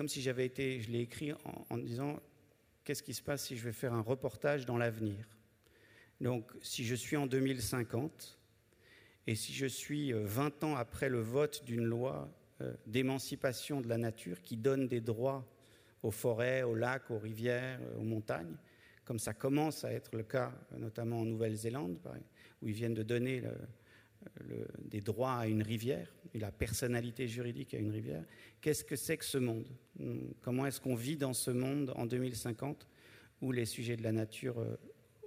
comme si j'avais été, je l'ai écrit en, disant qu'est-ce qui se passe si je vais faire un reportage dans l'avenir? Donc, si je suis en 2050 et si je suis 20 ans après le vote d'une loi d'émancipation de la nature qui donne des droits aux forêts, aux lacs, aux rivières, aux montagnes, comme ça commence à être le cas notamment en Nouvelle-Zélande, où ils viennent de donner des droits à une rivière, et la personnalité juridique à une rivière. Qu'est-ce que c'est que ce monde? Comment est-ce qu'on vit dans ce monde en 2050 où les sujets de la nature euh,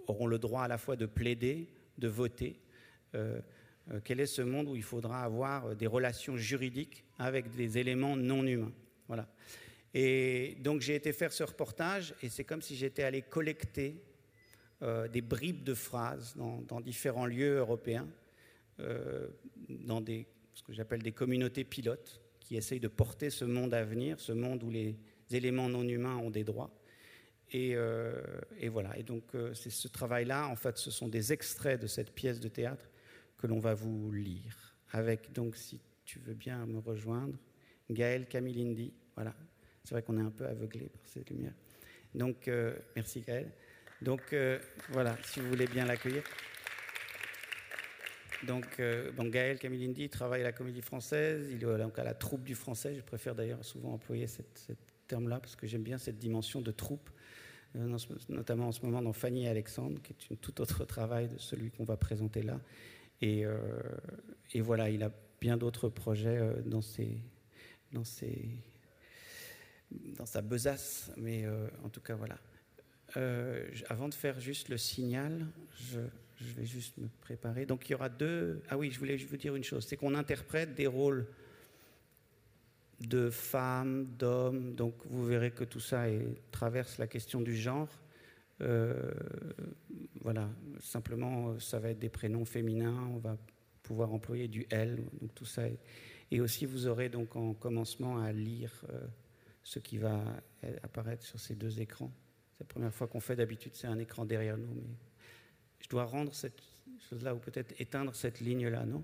auront le droit à la fois de plaider, de voter? Euh, euh, Quel est ce monde où il faudra avoir des relations juridiques avec des éléments non humains? Voilà. Et donc j'ai été faire ce reportage et c'est comme si j'étais allé collecter des bribes de phrases dans, différents lieux européens, dans des, ce que j'appelle des communautés pilotes qui essayent de porter ce monde à venir, ce monde où les éléments non humains ont des droits. Et, euh, voilà. Et donc euh, c'est ce travail-là, en fait, ce sont des extraits de cette pièce de théâtre que l'on va vous lire. Avec donc, si tu veux bien me rejoindre, Gaël Camilindi. Voilà, c'est vrai qu'on est un peu aveuglé par cette lumière. Donc, euh, merci Gaël. Donc, euh, voilà, si vous voulez bien l'accueillir. Donc, euh, bon, Gaël Camilindi travaille à la Comédie Française. Il est donc à la troupe du français. Je préfère d'ailleurs souvent employer ce terme-là parce que j'aime bien cette dimension de troupe, euh, notamment en ce moment dans Fanny et Alexandre, qui est une tout autre travail de celui qu'on va présenter là. Et, euh, voilà, il a bien d'autres projets dans dans sa besace, mais en tout cas, voilà. Avant de faire juste le signal, je, je, vais juste me préparer. Donc, il y aura deux. Ah oui, je voulais vous dire une chose c'est qu'on interprète des rôles de femmes, d'hommes. Donc, vous verrez que tout ça traverse la question du genre. Euh, voilà, simplement, ça va être des prénoms féminins. On va pouvoir employer du elle. Donc, tout ça. Et aussi, vous aurez donc en commencement à lire. Euh, ce qui va apparaître sur ces deux écrans. C'est la première fois qu'on fait d'habitude, c'est un écran derrière nous, mais je dois rendre cette chose-là ou peut-être éteindre cette ligne-là, non?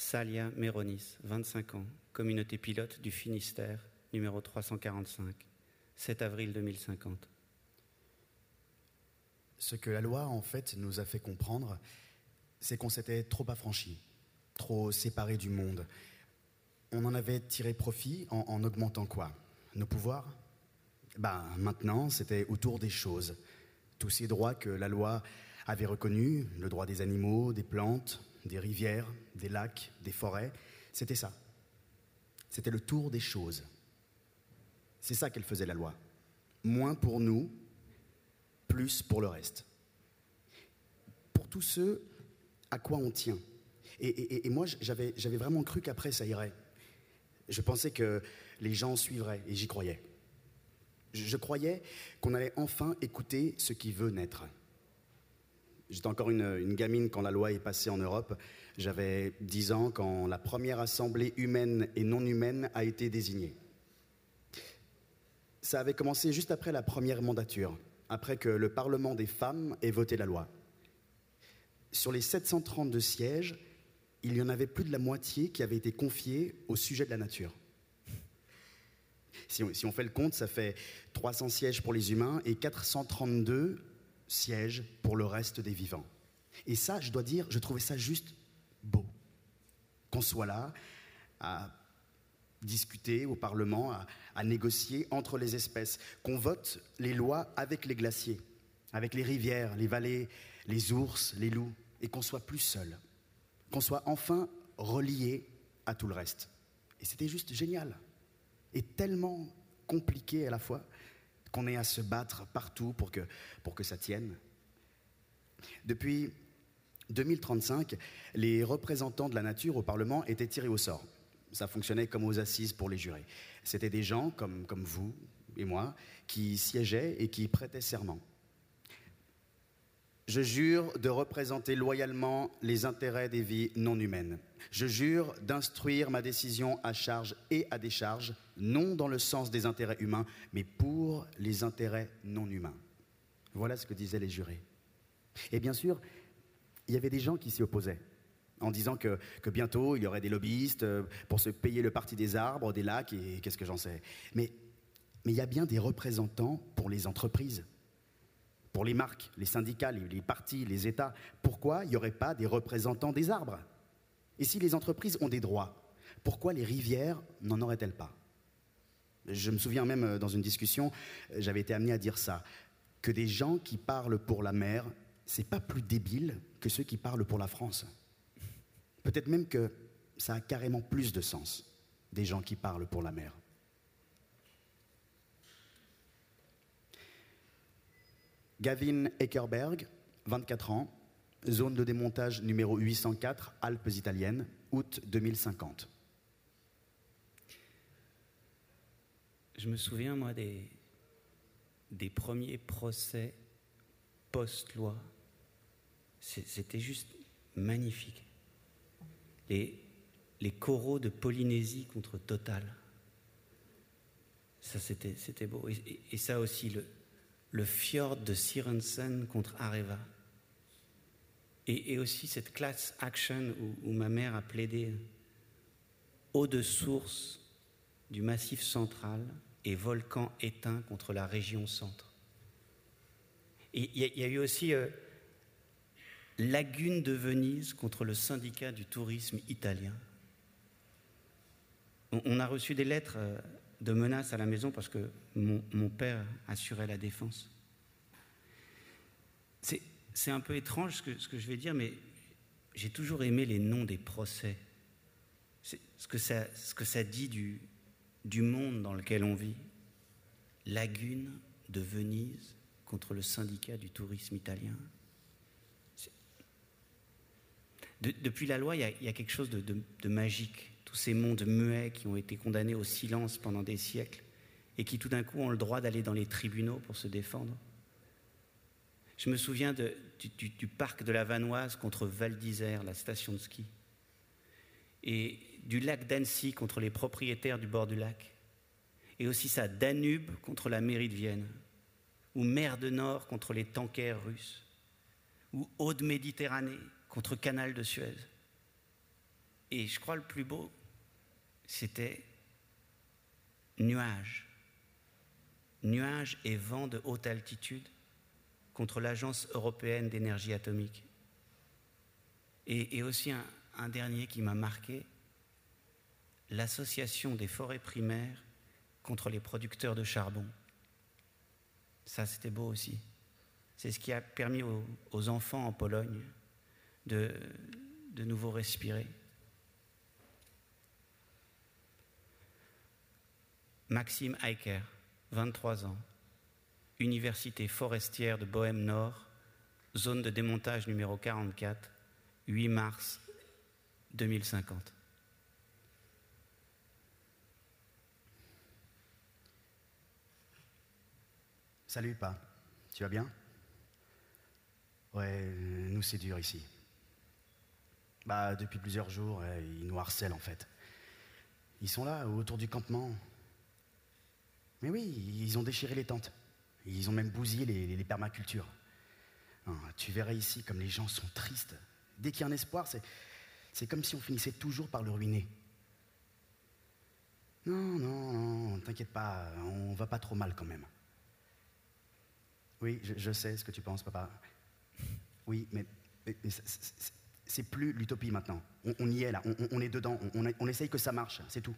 Salia Méronis, 25 ans, communauté pilote du Finistère, numéro 345, 7 avril 2050. Ce que la loi, en fait, nous a fait comprendre, c'est qu'on s'était trop affranchi. trop séparés du monde. On en avait tiré profit en, en augmentant quoi? Nos pouvoirs? Ben, Maintenant, c'était autour des choses. Tous ces droits que la loi avait reconnus, le droit des animaux, des plantes, des rivières, des lacs, des forêts, c'était ça. C'était le tour des choses. C'est ça qu'elle faisait la loi. Moins pour nous, plus pour le reste. Pour tous ceux à quoi on tient. Et, moi, j'avais vraiment cru qu'après, ça irait. Je pensais que les gens suivraient, et j'y croyais. Je croyais qu'on allait enfin écouter ce qui veut naître. J'étais encore une, gamine quand la loi est passée en Europe. J'avais 10 ans quand la première assemblée humaine et non humaine a été désignée. Ça avait commencé juste après la première mandature, après que le Parlement des femmes ait voté la loi. Sur les 732 sièges, il y en avait plus de la moitié qui avaient été confiés au sujet de la nature. Si on, si on, fait le compte, ça fait 300 sièges pour les humains et 432 sièges pour le reste des vivants. Et ça, je dois dire, je trouvais ça juste beau. Qu'on soit là à discuter au Parlement, à négocier entre les espèces, qu'on vote les lois avec les glaciers, avec les rivières, les vallées, les ours, les loups, et qu'on soit plus seul, qu'on soit enfin relié à tout le reste. Et c'était juste génial, et tellement compliqué à la fois qu'on ait à se battre partout pour que, pour que ça tienne. Depuis 2035, les représentants de la nature au Parlement étaient tirés au sort. Ça fonctionnait comme aux assises pour les jurés. C'était des gens comme, comme vous et moi qui siégeaient et qui prêtaient serment. Je jure de représenter loyalement les intérêts des vies non humaines. Je jure d'instruire ma décision à charge et à décharge, non dans le sens des intérêts humains, mais pour les intérêts non humains. Voilà ce que disaient les jurés. Et bien sûr, il y avait des gens qui s'y opposaient, en disant que, que, bientôt il y aurait des lobbyistes euh, pour se payer le parti des arbres, des lacs, et qu'est-ce que j'en sais. Mais, mais il y a bien des représentants pour les entreprises pour les marques, les syndicats, les, partis, les États, pourquoi il n'y aurait pas des représentants des arbres? Et si les entreprises ont des droits, pourquoi les rivières n'en auraient-elles pas? Je me souviens même euh, dans une discussion, euh, j'avais été amené à dire ça, que des gens qui parlent pour la mer, c'est pas plus débile que ceux qui parlent pour la France. Peut-être même que ça a carrément plus de sens, des gens qui parlent pour la mer. Gavin Eckerberg, 24 ans, zone de démontage numéro 804, Alpes italiennes, août 2050. Je me souviens, moi, des, premiers procès post-loi. C'était juste magnifique. Les, coraux de Polynésie contre Total. Ça, c'était beau. Et, ça aussi, le, le fjord de Sirensen contre Areva. Et, aussi cette class action où, ma mère a plaidé eau de source du massif central et volcan éteint contre la région centre. Il y, a eu aussi euh, lagune de Venise contre le syndicat du tourisme italien. On, on a reçu des lettres. Euh, de menaces à la maison parce que mon, père assurait la défense. C'est un peu étrange ce que, je vais dire, mais j'ai toujours aimé les noms des procès. Ce que, ça, ce que ça dit du, du monde dans lequel on vit. Lagune de Venise contre le syndicat du tourisme italien. De, depuis la loi, il y, a, quelque chose de, de magique tous ces mondes muets qui ont été condamnés au silence pendant des siècles et qui tout d'un coup ont le droit d'aller dans les tribunaux pour se défendre. Je me souviens du, parc de la Vanoise contre Val d'Isère, la station de ski, et du lac d'Annecy contre les propriétaires du bord du lac, et aussi ça Danube contre la mairie de Vienne, ou mer de Nord contre les tankers russes, ou Haute Méditerranée contre Canal de Suez. Et je crois le plus beau, c'était nuages. Nuages et vents de haute altitude contre l'Agence européenne d'énergie atomique. Et, aussi un, un dernier qui m'a marqué, l'association des forêts primaires contre les producteurs de charbon. Ça, c'était beau aussi. C'est ce qui a permis aux, enfants en Pologne de, de nouveau respirer. Maxime Eicher, 23 ans, Université forestière de Bohème Nord, zone de démontage numéro 44, 8 mars 2050. Salut, pas. Tu vas bien? Ouais, nous c'est dur ici. Bah, depuis plusieurs jours, ils nous harcèlent en fait. Ils sont là, autour du campement. Mais oui, ils ont déchiré les tentes. Ils ont même bousillé les, permacultures. Hein, tu verrais ici comme les gens sont tristes. Dès qu'il y a un espoir, c'est comme si on finissait toujours par le ruiner. Non, non, non, t'inquiète pas, on va pas trop mal quand même. Oui, je, sais ce que tu penses, papa. Oui, mais, c'est plus l'utopie maintenant. On, y est là, on, est dedans, on, essaye que ça marche, c'est tout.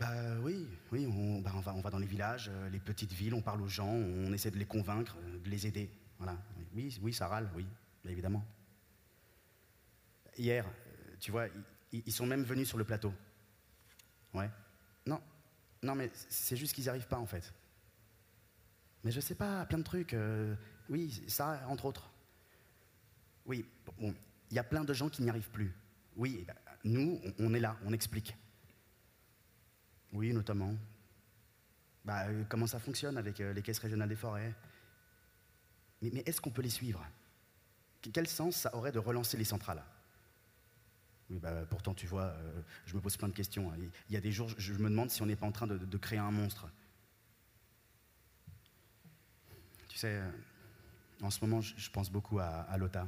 Bah oui, oui, bah, on, va, on va dans les villages, euh, les petites villes, on parle aux gens, on essaie de les convaincre, euh, de les aider. Voilà. Oui, oui, ça râle, oui, évidemment. Hier, euh, tu vois, ils, sont même venus sur le plateau. Ouais. Non, non, mais c'est juste qu'ils n'y arrivent pas en fait. Mais je sais pas, plein de trucs. oui, ça, entre autres. Oui, bon, il y a plein de gens qui n'y arrivent plus. Oui, ben, nous, on est là, on explique. Oui, notamment. Bah, euh, comment ça fonctionne avec euh, les caisses régionales des forêts? Mais, est-ce qu'on peut les suivre? Quel sens ça aurait de relancer les centrales? Oui, bah, pourtant, tu vois, euh, je me pose plein de questions. Hein. Il y a des jours, je me demande si on n'est pas en train de, créer un monstre. Tu sais, en ce moment, je, pense beaucoup à, à, Lota,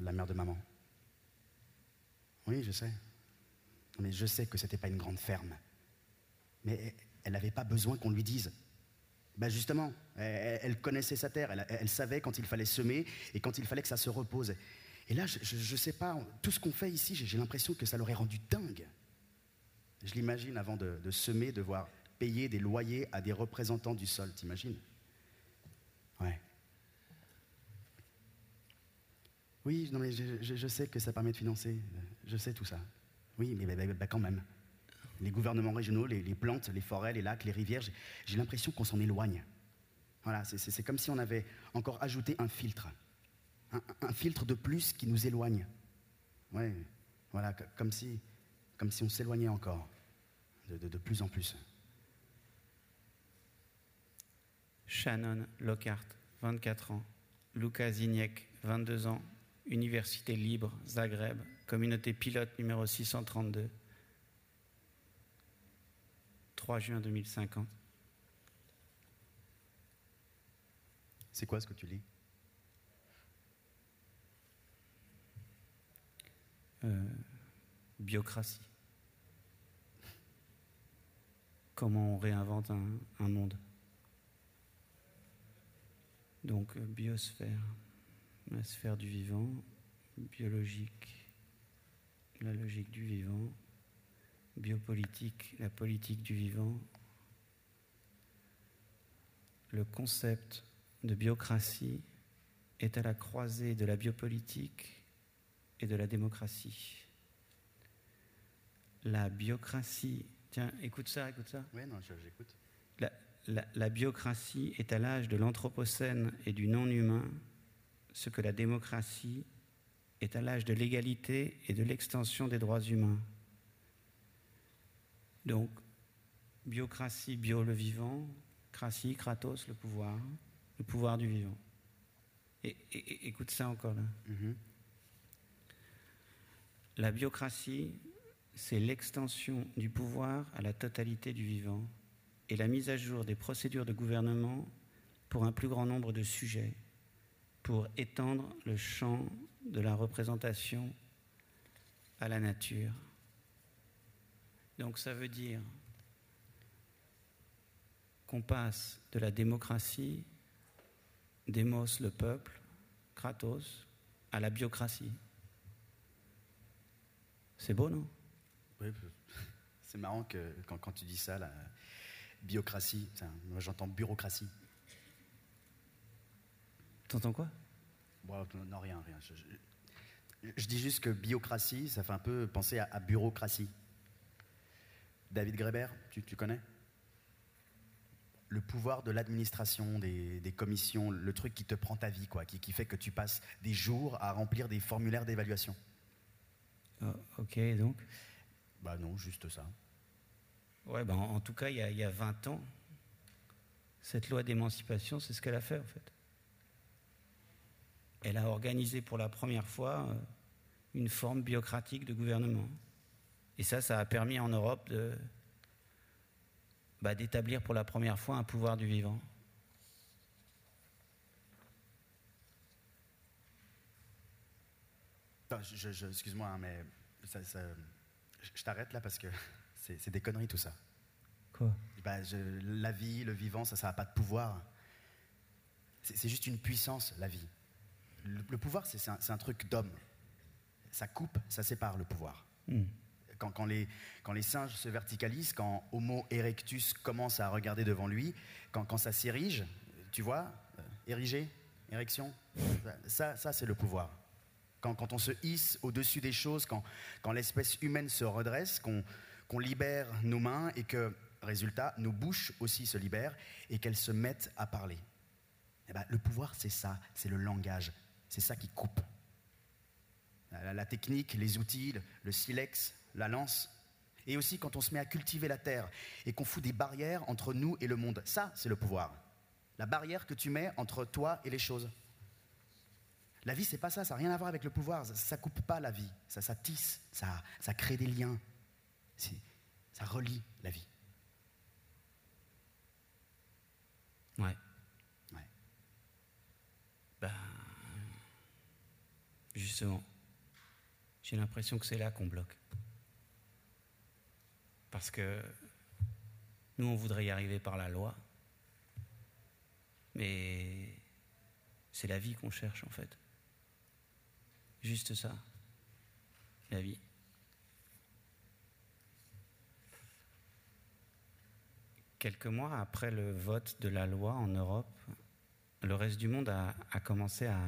la mère de maman. Oui, je sais. Mais je sais que c'était pas une grande ferme mais elle n'avait pas besoin qu'on lui dise. Ben justement, elle, connaissait sa terre, elle, savait quand il fallait semer et quand il fallait que ça se repose. Et là, je ne sais pas, tout ce qu'on fait ici, j'ai l'impression que ça l'aurait rendu dingue. Je l'imagine avant de, semer, devoir payer des loyers à des représentants du sol, t'imagines? Ouais. Oui, non mais je, sais que ça permet de financer, je sais tout ça. Oui, mais ben, quand même les gouvernements régionaux, les, plantes, les forêts, les lacs, les rivières, j'ai l'impression qu'on s'en éloigne. Voilà, c'est comme si on avait encore ajouté un filtre. Un, filtre de plus qui nous éloigne. Ouais, voilà, comme si, comme si on s'éloignait encore de, plus en plus. Shannon Lockhart, 24 ans. Luca Ziniek, 22 ans. Université libre, Zagreb, communauté pilote numéro 632. 3 juin 2050. C'est quoi ce que tu lis? Euh, Biocratie. Comment on réinvente un, monde. Donc euh, biosphère, la sphère du vivant, biologique, la logique du vivant, biopolitique, la politique du vivant, le concept de biocratie est à la croisée de la biopolitique et de la démocratie. La biocratie, tiens, écoute ça, écoute ça. Oui, non, j'écoute. La, la biocratie est à l'âge de l'anthropocène et du non-humain, ce que la démocratie est à l'âge de l'égalité et de l'extension des droits humains. Donc, biocratie, bio le vivant, cratie, kratos le pouvoir, le pouvoir du vivant. Et, écoute ça encore là. Mm-hmm. La biocratie, c'est l'extension du pouvoir à la totalité du vivant et la mise à jour des procédures de gouvernement pour un plus grand nombre de sujets, pour étendre le champ de la représentation à la nature. Donc ça veut dire qu'on passe de la démocratie, démos le peuple, kratos, à la biocratie. C'est beau, non? Oui, c'est marrant que quand, tu dis ça, la biocratie, moi j'entends bureaucratie. T'entends quoi? Non, rien, rien. Je, dis juste que biocratie, ça fait un peu penser à, bureaucratie. David Greber, tu, connais? Le pouvoir de l'administration, des, commissions, le truc qui te prend ta vie, quoi, qui, fait que tu passes des jours à remplir des formulaires d'évaluation. Oh, ok, donc? Bah non, juste ça. Ouais, bah en, tout cas, il y, a, il y a 20 ans, cette loi d'émancipation, c'est ce qu'elle a fait, en fait elle a organisé pour la première fois euh, une forme biocratique de gouvernement. Et ça, ça a permis en Europe de, bah, d'établir pour la première fois un pouvoir du vivant. excuse-moi, hein, mais je t'arrête là parce que c'est, des conneries tout ça. Quoi? Bah, La vie, le vivant, ça n'a pas de pouvoir. c'est juste une puissance, la vie le, pouvoir, c'est un, truc d'homme. Ça coupe, ça sépare le pouvoir. Hmm. Quand, les, singes se verticalisent, quand Homo erectus commence à regarder devant lui, quand, ça s'érige, tu vois, euh, ériger, érection, ça, c'est le pouvoir. Quand, on se hisse au-dessus des choses, quand, l'espèce humaine se redresse, qu'on libère nos mains et que, résultat, nos bouches aussi se libèrent et qu'elles se mettent à parler. Eh ben, le pouvoir, c'est ça, c'est le langage, c'est ça qui coupe. La, technique, les outils, le silex, la lance. Et aussi quand on se met à cultiver la terre et qu'on fout des barrières entre nous et le monde. Ça, c'est le pouvoir. La barrière que tu mets entre toi et les choses. La vie, c'est pas ça, ça n'a rien à voir avec le pouvoir. Ça, coupe pas la vie, ça, ça tisse, ça, ça crée des liens. Ça relie la vie. Ouais. Ouais. Ben, Justement, j'ai l'impression que c'est là qu'on bloque. Parce que nous, on voudrait y arriver par la loi, mais c'est la vie qu'on cherche en fait. Juste ça, la vie. Quelques mois après le vote de la loi en Europe, le reste du monde a, commencé à,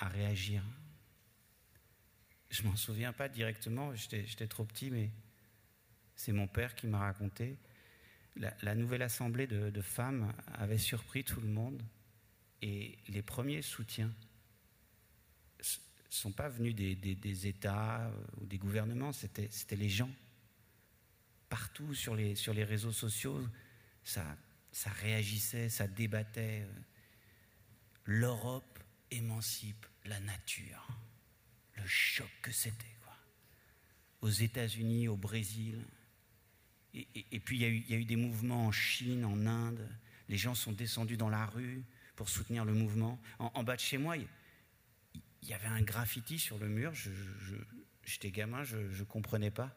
réagir je m'en souviens pas directement, j'étais trop petit, mais c'est mon père qui m'a raconté. La, nouvelle assemblée de, femmes avait surpris tout le monde et les premiers soutiens ne sont pas venus des, États euh, ou des gouvernements, c'était les gens. Partout sur les, sur les réseaux sociaux, ça, ça réagissait, ça débattait. L'Europe émancipe la nature le choc que c'était. Aux États-Unis, au Brésil. Et, puis il y, a eu, des mouvements en Chine, en Inde. Les gens sont descendus dans la rue pour soutenir le mouvement. En, bas de chez moi, il, y avait un graffiti sur le mur. J'étais gamin, je ne comprenais pas.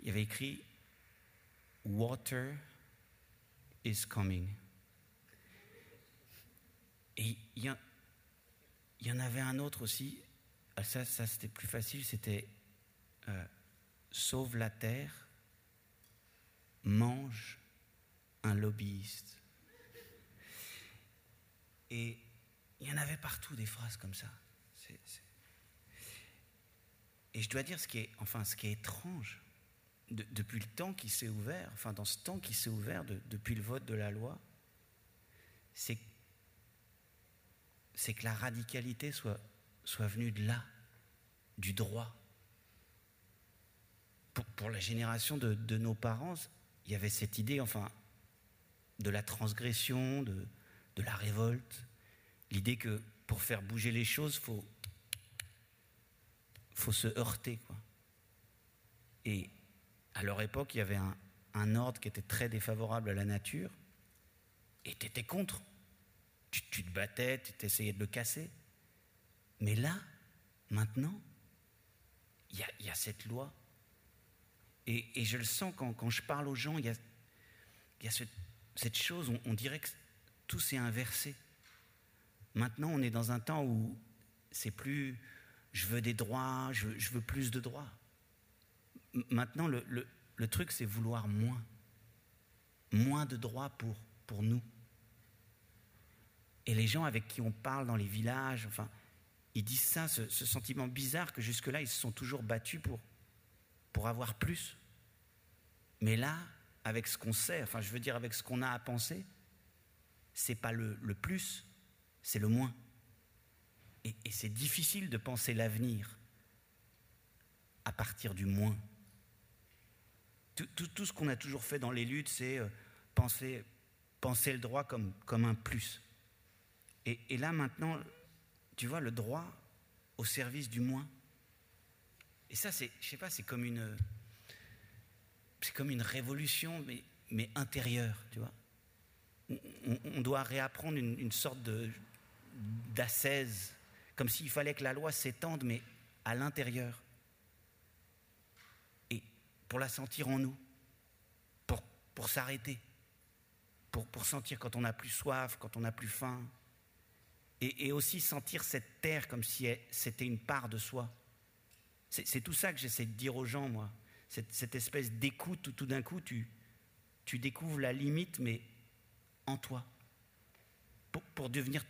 Il y avait écrit Water is coming. Et il y, en avait un autre aussi, ah, ça, c'était plus facile, c'était euh, sauve la terre, mange un lobbyiste. Et il y en avait partout des phrases comme ça. Et je dois dire ce qui est, enfin, ce qui est étrange, depuis le temps qui s'est ouvert, enfin dans ce temps qui s'est ouvert depuis le vote de la loi, c'est que la radicalité soit soit venu de là, du droit. Pour, la génération de, nos parents, il y avait cette idée, enfin, de la transgression, de, de la révolte, l'idée que pour faire bouger les choses, il faut, faut se heurter. Quoi. Et à leur époque, il y avait un, un ordre qui était très défavorable à la nature, et tu étais contre. Tu, tu te battais, tu essayais de le casser. Mais là, maintenant, il y, a, cette loi. Et, je le sens quand, je parle aux gens, il y a, cette, chose, on, dirait que tout s'est inversé. Maintenant, on est dans un temps où c'est plus je veux des droits, je veux, plus de droits. maintenant, le, truc, c'est vouloir moins. Moins de droits pour, pour nous. Et les gens avec qui on parle dans les villages, enfin, ils disent ça, ce, sentiment bizarre que jusque-là, ils se sont toujours battus pour, pour avoir plus. Mais là, avec ce qu'on sait, enfin, je veux dire, avec ce qu'on a à penser, c'est pas le, le plus, c'est le moins. Et, c'est difficile de penser l'avenir à partir du moins. Tout, tout, tout ce qu'on a toujours fait dans les luttes, c'est euh, penser, penser le droit comme, comme un plus. Et, là maintenant, tu vois, le droit au service du moins. Et ça, c'est, je sais pas, c'est comme une, révolution, mais, intérieure, tu vois. On, doit réapprendre une, sorte de, d'ascèse, comme s'il fallait que la loi s'étende, mais à l'intérieur. Et pour la sentir en nous, pour, s'arrêter, pour, pour sentir quand on n'a plus soif, quand on n'a plus faim, et, aussi sentir cette terre comme si c'était une part de soi. C'est tout ça que j'essaie de dire aux gens, moi. Cette, espèce d'écoute où tout d'un coup tu, tu découvres la limite, mais en toi. Pour, devenir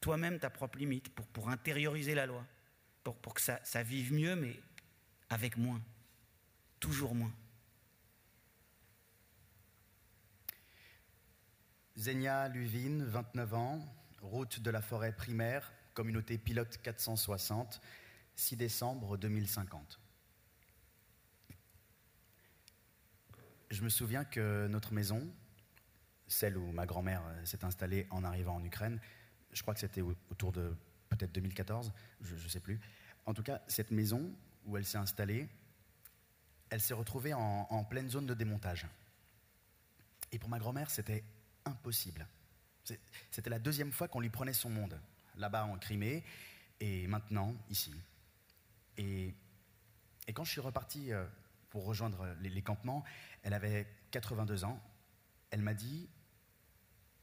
toi-même ta propre limite, pour, pour intérioriser la loi, pour, que ça, ça vive mieux, mais avec moins. Toujours moins. Zenia Luvine, 29 ans, route de la forêt primaire, communauté pilote 460, 6 décembre 2050. Je me souviens que notre maison, celle où ma grand-mère s'est installée en arrivant en Ukraine, je crois que c'était autour de peut-être 2014, je ne sais plus. En tout cas, cette maison où elle s'est installée, elle s'est retrouvée en, en pleine zone de démontage. Et pour ma grand-mère, c'était impossible. C'était la deuxième fois qu'on lui prenait son monde, là-bas en Crimée, et maintenant ici. Et, quand je suis reparti euh, pour rejoindre les, campements, elle avait 82 ans. Elle m'a dit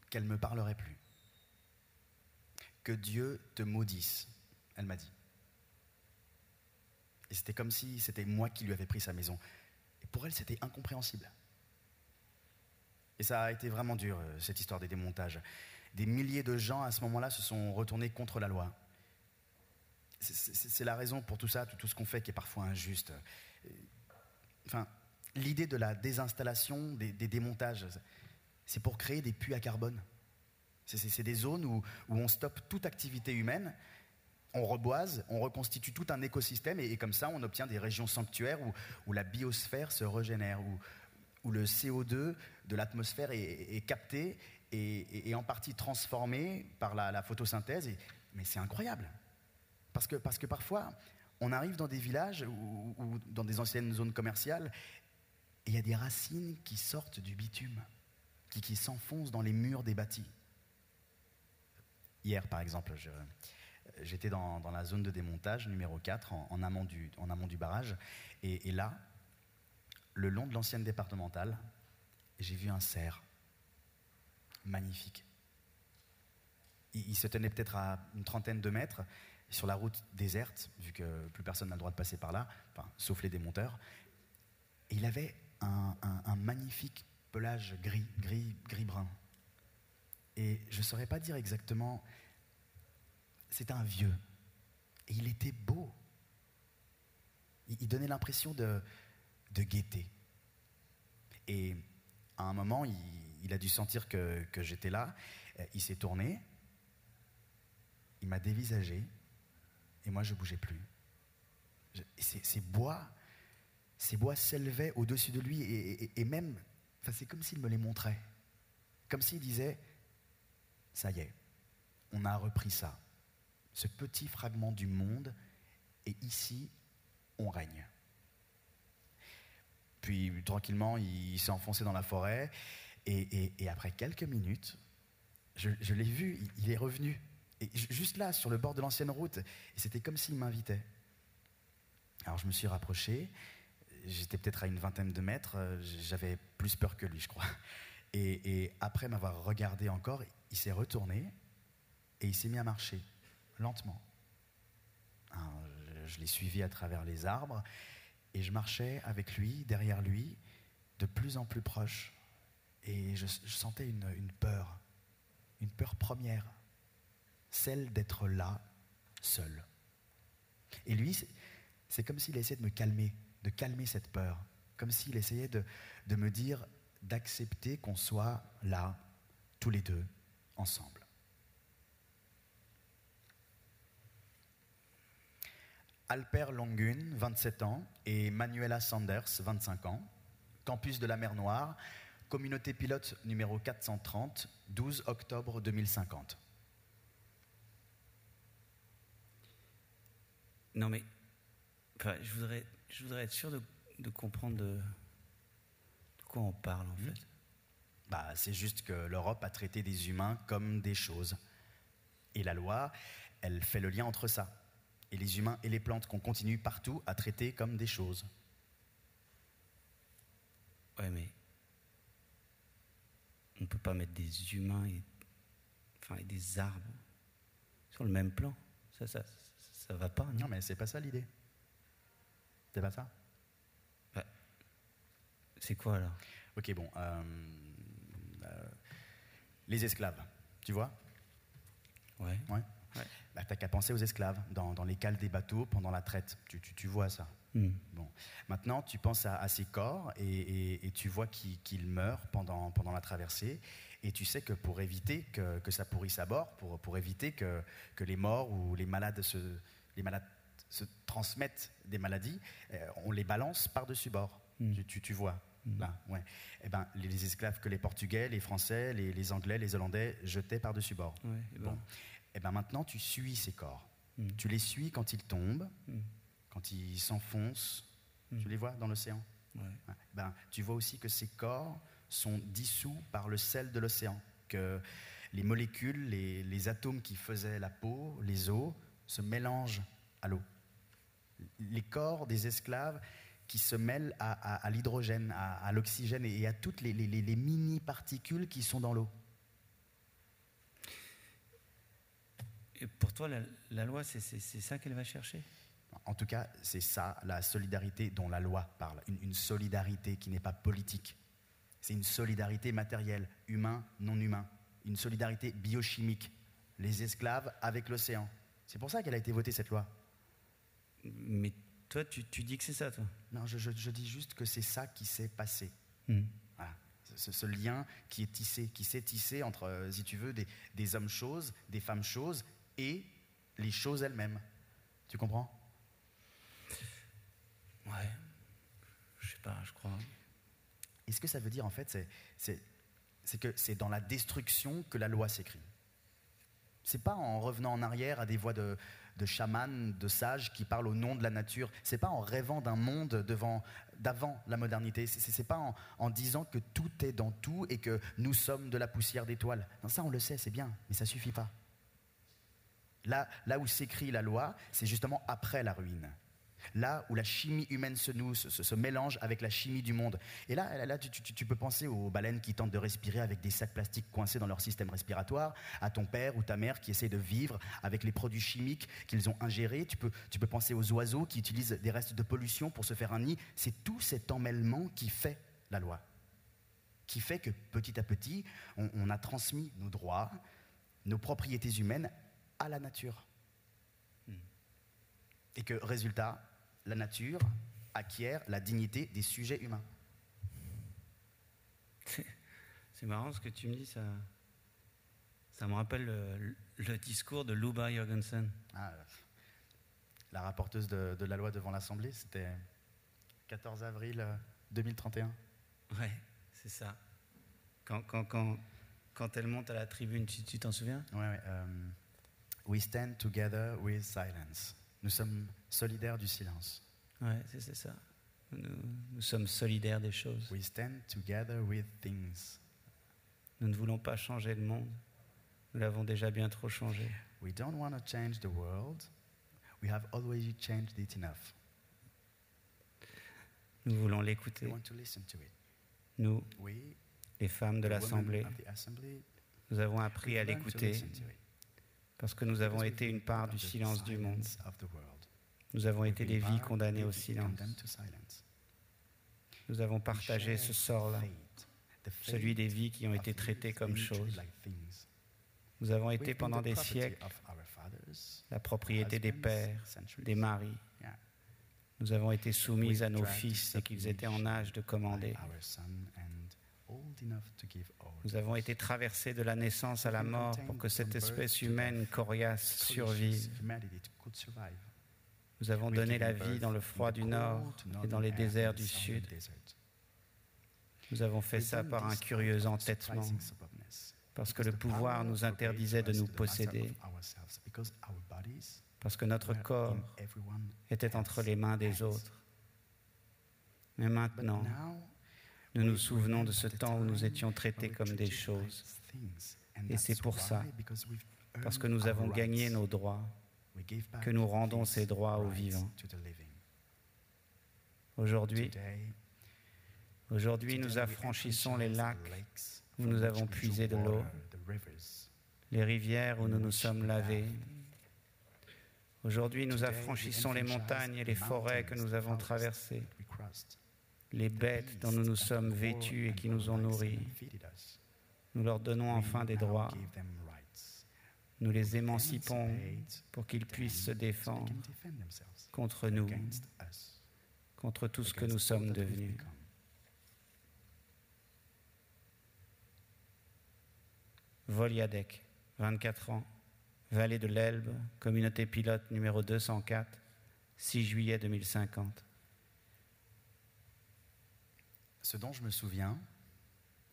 qu'elle ne me parlerait plus. Que Dieu te maudisse, elle m'a dit. Et c'était comme si c'était moi qui lui avais pris sa maison. Et pour elle, c'était incompréhensible. Et ça a été vraiment dur, euh, cette histoire des démontages. Des milliers de gens, à ce moment-là, se sont retournés contre la loi. C'est la raison pour tout ça, tout ce qu'on fait qui est parfois injuste. Enfin, l'idée de la désinstallation, des, démontages, c'est pour créer des puits à carbone. C'est des zones où, on stoppe toute activité humaine, on reboise, on reconstitue tout un écosystème et, comme ça on obtient des régions sanctuaires où, la biosphère se régénère, où, où le CO2 de l'atmosphère est, capté et, en partie transformé par la, photosynthèse. mais c'est incroyable. Parce que, parce que parfois, on arrive dans des villages ou, dans des anciennes zones commerciales et il y a des racines qui sortent du bitume, qui, qui s'enfoncent dans les murs des bâtis. Hier, par exemple, j'étais dans, la zone de démontage numéro 4, en, amont, du, en amont du barrage, et là, le long de l'ancienne départementale, j'ai vu un cerf magnifique. Il, se tenait peut-être à une trentaine de mètres sur la route déserte, vu que plus personne n'a le droit de passer par là, sauf les démonteurs. Et il avait un, magnifique pelage gris, gris, gris-brun. Et je ne saurais pas dire exactement. C'était un vieux. Et il était beau. il donnait l'impression de, de gaieté. Et à un moment, il, a dû sentir que, j'étais là. Il s'est tourné, il m'a dévisagé, et moi je ne bougeais plus. Ces bois, ces bois s'élevaient au-dessus de lui, et, même, enfin, c'est comme s'il me les montrait. Comme s'il disait, ça y est, on a repris ça. Ce petit fragment du monde, et ici, on règne. Puis tranquillement, il s'est enfoncé dans la forêt. Et, après quelques minutes, je, l'ai vu, il, est revenu. Juste là, sur le bord de l'ancienne route. Et c'était comme s'il m'invitait. Alors je me suis rapproché. J'étais peut-être à une vingtaine de mètres. J'avais plus peur que lui, je crois. Et, après m'avoir regardé encore, il s'est retourné et il s'est mis à marcher, lentement. je l'ai suivi à travers les arbres Et je marchais avec lui, derrière lui, de plus en plus proche. Et je, sentais une peur, une peur première, celle d'être là, seul. Et lui, c'est- comme s'il essayait de me calmer, de calmer cette peur, comme s'il essayait de, de me dire d'accepter qu'on soit là, tous les deux, ensemble. Alper Longun, 27 ans, et Manuela Sanders, 25 ans, campus de la mer Noire, communauté pilote numéro 430, 12 octobre 2050. Non, mais enfin, je, voudrais, je voudrais être sûr de, de comprendre de, de quoi on parle en fait. Bah, c'est juste que l'Europe a traité des humains comme des choses. Et la loi, elle fait le lien entre ça. Et les humains et les plantes qu'on continue partout à traiter comme des choses. Ouais, mais on peut pas mettre des humains et, enfin, et des arbres sur le même plan. Ça, ça, ça, va pas. non Non, mais c'est pas ça l'idée. C'est pas ça C'est quoi alors? Ok, bon. euh, euh, les esclaves, tu vois? Ouais. Ouais. Ouais. Bah, T'as qu'à penser aux esclaves dans, dans les cales des bateaux pendant la traite. Tu, tu- tu vois ça. Hmm. Bon. Maintenant, tu penses à, à ces corps et, et- et tu vois qu'ils qu'ils meurent pendant, pendant la traversée. Et tu sais que pour éviter que, que ça pourrisse à bord, pour, pour éviter que, que les morts ou les malades se, les malades se transmettent des maladies, euh, on les balance par-dessus bord. Mm. Tu, tu- tu vois Là, ouais. Eh ben, les, esclaves que les Portugais, les Français, les, les Anglais, les Hollandais jetaient par-dessus bord. Ouais, ben, Bon. Eh ben maintenant, tu suis ces corps. Mm. Tu les suis quand ils tombent, quand ils s'enfoncent. Tu les vois dans l'océan? Ouais. ben, Tu vois aussi que ces corps sont dissous par le sel de l'océan. Que les molécules, les, les atomes qui faisaient la peau, les os, se mélangent à l'eau. Les corps des esclaves qui se mêlent à, à- à l'hydrogène, à, à l'oxygène et à toutes les, les- les- les mini-particules qui sont dans l'eau. Et pour toi, la, la loi, c'est c'est- c'est ça qu'elle va chercher? En tout cas, c'est ça la solidarité dont la loi parle. Une, une solidarité qui n'est pas politique. C'est une solidarité matérielle, humain, non humain. Une solidarité biochimique. Les esclaves avec l'océan. C'est pour ça qu'elle a été votée, cette loi. Mais toi, tu, tu dis que c'est ça, toi Non, je, je- je dis juste que c'est ça qui s'est passé. Hmm. Voilà. Ce, ce lien qui est tissé, qui s'est tissé entre, euh, si tu veux, des, des hommes-choses, des femmes-choses et les choses elles-mêmes. Tu comprends? Ouais. Je sais pas, je crois. Et ce que ça veut dire, en fait, c'est que c'est dans la destruction que la loi s'écrit? C'est pas en revenant en arrière à des voix de, de chamans, de sages qui parlent au nom de la nature. C'est pas en rêvant d'un monde devant, d'avant la modernité. C'est pas en, disant que tout est dans tout et que nous sommes de la poussière d'étoiles. Ça on le sait, c'est bien, mais ça suffit pas. Là où s'écrit la loi, c'est justement après la ruine. Là où la chimie humaine se noue, se, mélange avec la chimie du monde. Et là, là, tu, peux penser aux baleines qui tentent de respirer avec des sacs plastiques coincés dans leur système respiratoire, à ton père ou ta mère qui essaie de vivre avec les produits chimiques qu'ils ont ingérés. Tu peux, penser aux oiseaux qui utilisent des restes de pollution pour se faire un nid. C'est tout cet emmêlement qui fait la loi. Qui fait que petit à petit, on, on a transmis nos droits, nos propriétés humaines à la nature. Et que, résultat, la nature acquiert la dignité des sujets humains. C'est marrant ce que tu me dis, ça, ça me rappelle le, le discours de Luba Jorgensen. Ah, la rapporteuse de, de la loi devant l'Assemblée, c'était 14 avril euh, 2031. Ouais, c'est ça. Quand, quand, quand, quand elle monte à la tribune, tu t'en souviens? Ouais, ouais, euh, We stand together with silence. Nous sommes solidaires du silence. Ouais, c'est ça. Nous, nous sommes solidaires des choses. We stand together with things. Nous ne voulons pas changer le monde. Nous l'avons déjà bien trop changé. We don't want to change the world. We have already changed it enough. Nous voulons We l'écouter. want to listen to it. Nous, We, les femmes de l'Assemblée, nous avons appris à l'écouter. Parce que nous avons été une part du silence du monde. Nous avons été des vies condamnées au silence. Nous avons partagé ce sort-là, celui des vies qui ont été traitées comme choses. Nous avons été pendant des siècles la propriété des pères, des maris. Nous avons été soumises à nos fils et qu'ils étaient en âge de commander. Nous avons été traversés de la naissance à la mort pour que cette espèce humaine coriace survive. Nous avons donné la vie dans le froid du nord et dans les déserts du sud. Nous avons fait ça par un curieux entêtement, parce que le pouvoir nous interdisait de us nous posséder, parce que notre corps était entre les mains des autres. Mais maintenant, nous nous souvenons de ce temps où nous étions traités comme des choses, Et c'est pour ça, parce que nous avons gagné nos droits, que nous rendons ces droits aux vivants. Aujourd'hui, nous affranchissons les lacs, où nous avons puisé de l'eau. les rivières où nous nous sommes lavés. Aujourd'hui, nous affranchissons les montagnes et les forêts que nous avons traversées, les bêtes dont nous nous sommes vêtus et qui nous ont nourris. Nous leur donnons enfin des droits. Nous les émancipons pour qu'ils puissent se défendre contre nous, contre tout ce que nous sommes devenus. Voliadec, 24 ans, vallée de l'Elbe, communauté pilote numéro 204, 6 juillet 2050. Ce dont je me souviens,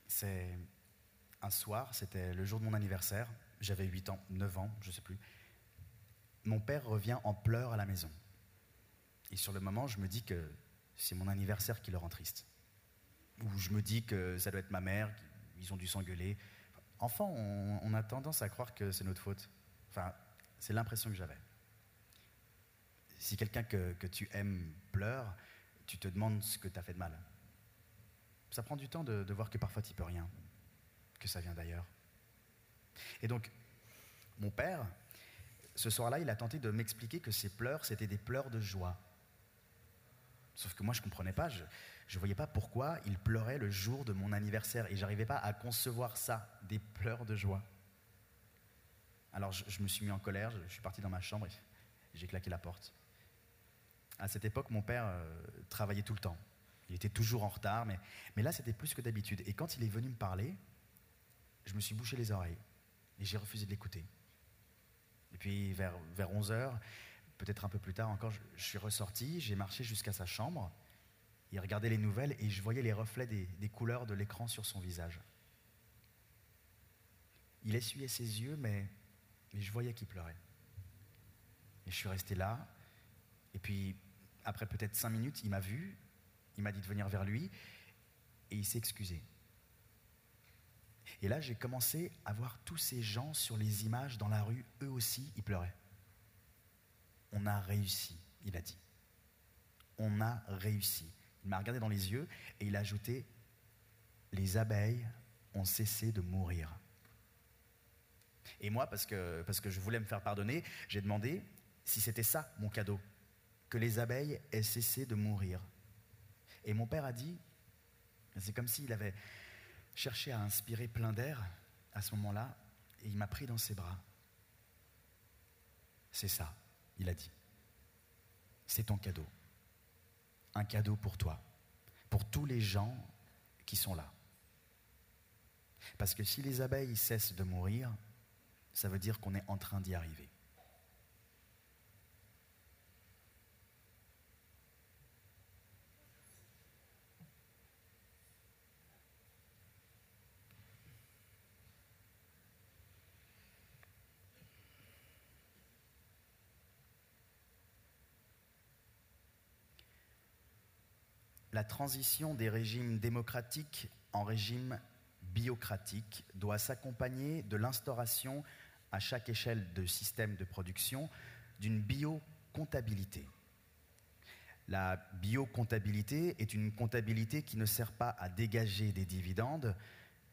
c'est un soir, c'était le jour de mon anniversaire, j'avais 8 ans, 9 ans, je ne sais plus. Mon père revient en pleurs à la maison. Et sur le moment, je me dis que c'est mon anniversaire qui le rend triste. Ou je me dis que ça doit être ma mère, ils ont dû s'engueuler. Enfant, on, a tendance à croire que c'est notre faute. Enfin, c'est l'impression que j'avais. Si quelqu'un que, que tu aimes pleure, tu te demandes ce que tu as fait de mal. Ça prend du temps de, voir que parfois tu peux rien, que ça vient d'ailleurs. Et donc, mon père, ce soir-là, il a tenté de m'expliquer que ces pleurs, c'était des pleurs de joie. Sauf que moi, je ne comprenais pas, je ne voyais pas pourquoi il pleurait le jour de mon anniversaire et j'arrivais pas à concevoir ça, des pleurs de joie. Alors, je, me suis mis en colère, je, je suis parti dans ma chambre et j'ai claqué la porte. À cette époque, mon père euh, travaillait tout le temps. Il était toujours en retard, mais, mais là, c'était plus que d'habitude. Et quand il est venu me parler, je me suis bouché les oreilles et j'ai refusé de l'écouter. Et puis, vers, vers 11 heures, peut-être un peu plus tard encore, je, je suis ressorti, j'ai marché jusqu'à sa chambre. Il regardait les nouvelles et je voyais les reflets des, des couleurs de l'écran sur son visage. Il essuyait ses yeux, mais, mais je voyais qu'il pleurait. Et je suis resté là. Et puis, après peut-être cinq minutes, il m'a vu, il m'a dit de venir vers lui, et il s'est excusé. Et là, j'ai commencé à voir tous ces gens sur les images dans la rue, eux aussi, ils pleuraient. On a réussi, il a dit. On a réussi. Il m'a regardé dans les yeux et il a ajouté, les abeilles ont cessé de mourir. Et moi, parce que, parce que je voulais me faire pardonner, j'ai demandé si c'était ça mon cadeau, que les abeilles aient cessé de mourir. Et mon père a dit, c'est comme s'il avait cherché à inspirer plein d'air à ce moment-là, et il m'a pris dans ses bras. C'est ça, il a dit. C'est ton cadeau. Un cadeau pour toi, pour tous les gens qui sont là. Parce que si les abeilles cessent de mourir, ça veut dire qu'on est en train d'y arriver. La transition des régimes démocratiques en régime biocratique doit s'accompagner de l'instauration à chaque échelle de système de production d'une biocomptabilité. La biocomptabilité est une comptabilité qui ne sert pas à dégager des dividendes,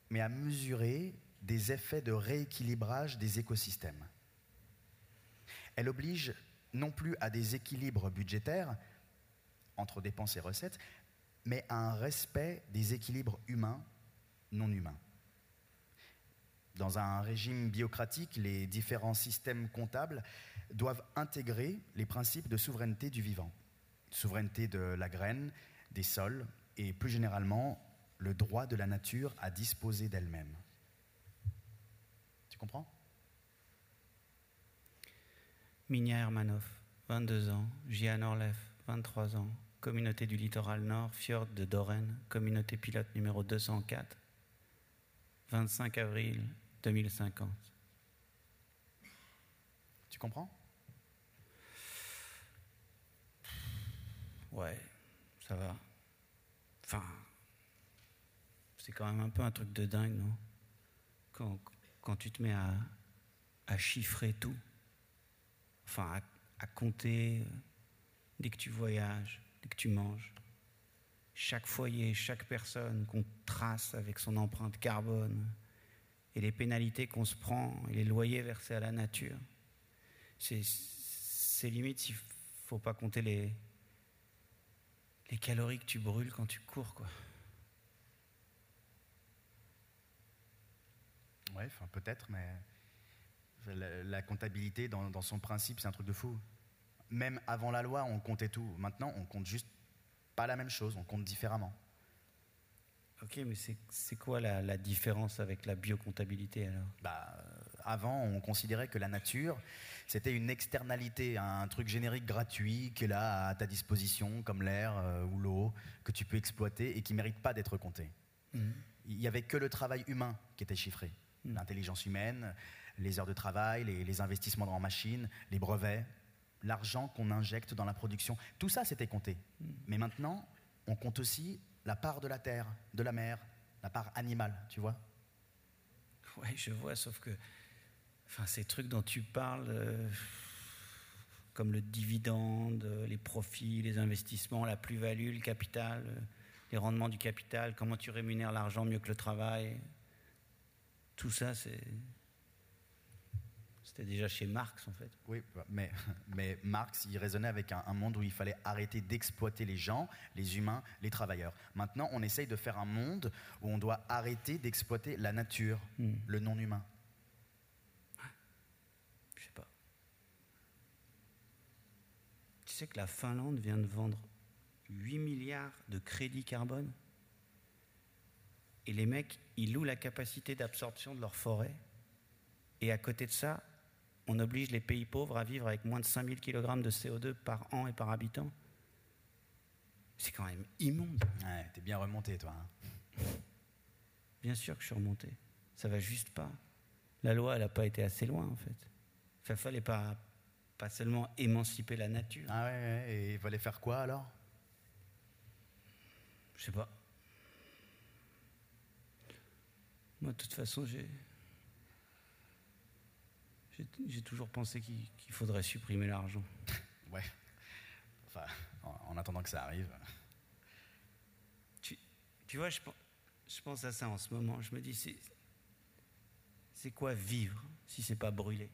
mais à mesurer des effets de rééquilibrage des écosystèmes. Elle oblige non plus à des équilibres budgétaires entre dépenses et recettes, mais à un respect des équilibres humains non humains. Dans un régime biocratique, les différents systèmes comptables doivent intégrer les principes de souveraineté du vivant, souveraineté de la graine, des sols et plus généralement le droit de la nature à disposer d'elle-même. Tu comprends? Minia Hermanov, 22 ans, Gian Orlev, 23 ans, communauté du littoral nord, fjord de Doren, communauté pilote numéro 204, 25 avril 2050. Tu comprends? Ouais, ça va. Enfin, c'est quand même un peu un truc de dingue, non? Quand, quand, tu te mets à, à chiffrer tout, enfin à, à compter euh, dès que tu voyages, que tu manges, chaque foyer, chaque personne qu'on trace avec son empreinte carbone, et les pénalités qu'on se prend, et les loyers versés à la nature. C'est limite s'il faut pas compter les, les calories que tu brûles quand tu cours, quoi. Ouais, peut-être, mais la, comptabilité, dans, son principe, c'est un truc de fou. Même avant la loi, on comptait tout. Maintenant, on compte juste pas la même chose, on compte différemment. Ok, mais c'est quoi la, la, différence avec la biocomptabilité alors? Bah, euh, Avant, on considérait que la nature, c'était une externalité, un truc générique gratuit qui est là à ta disposition, comme l'air euh, ou l'eau, que tu peux exploiter et qui ne mérite pas d'être compté. Mmh. Il n'y avait que le travail humain qui était chiffré. Mmh. L'intelligence humaine, les heures de travail, les, les investissements en machines, les brevets, l'argent qu'on injecte dans la production, tout ça c'était compté. Mmh. Mais maintenant, on compte aussi la part de la terre, de la mer, la part animale, tu vois Oui, je vois, sauf que enfin, ces trucs dont tu parles, euh, comme le dividende, les profits, les investissements, la plus-value, le capital, euh, les rendements du capital, comment tu rémunères l'argent mieux que le travail, tout ça, c'est c'était déjà chez Marx, en fait. Oui, mais, mais Marx, il raisonnait avec un, un monde où il fallait arrêter d'exploiter les gens, les humains, les travailleurs. Maintenant, on essaye de faire un monde où on doit arrêter d'exploiter la nature, hmm. le non-humain. Je sais pas. Tu sais que la Finlande vient de vendre 8 milliards de crédits carbone? Et les mecs, ils louent la capacité d'absorption de leur forêt. Et à côté de ça, on oblige les pays pauvres à vivre avec moins de 5000 kg de CO2 par an et par habitant. C'est quand même immonde. Ouais, t'es bien remonté, toi. Hein. bien sûr que je suis remonté. Ça va juste pas. La loi, elle n'a pas été assez loin, en fait. Il fallait pas, pas seulement émanciper la nature. Ah ouais, ouais, et il fallait faire quoi alors? Je sais pas. Moi, de toute façon, j'ai j'ai toujours pensé qu'il qu faudrait supprimer l'argent. ouais. Enfin, en, en, attendant que ça arrive. Tu, tu vois, je, je, pense à ça en ce moment. Je me dis, c'est quoi vivre si c'est pas brûler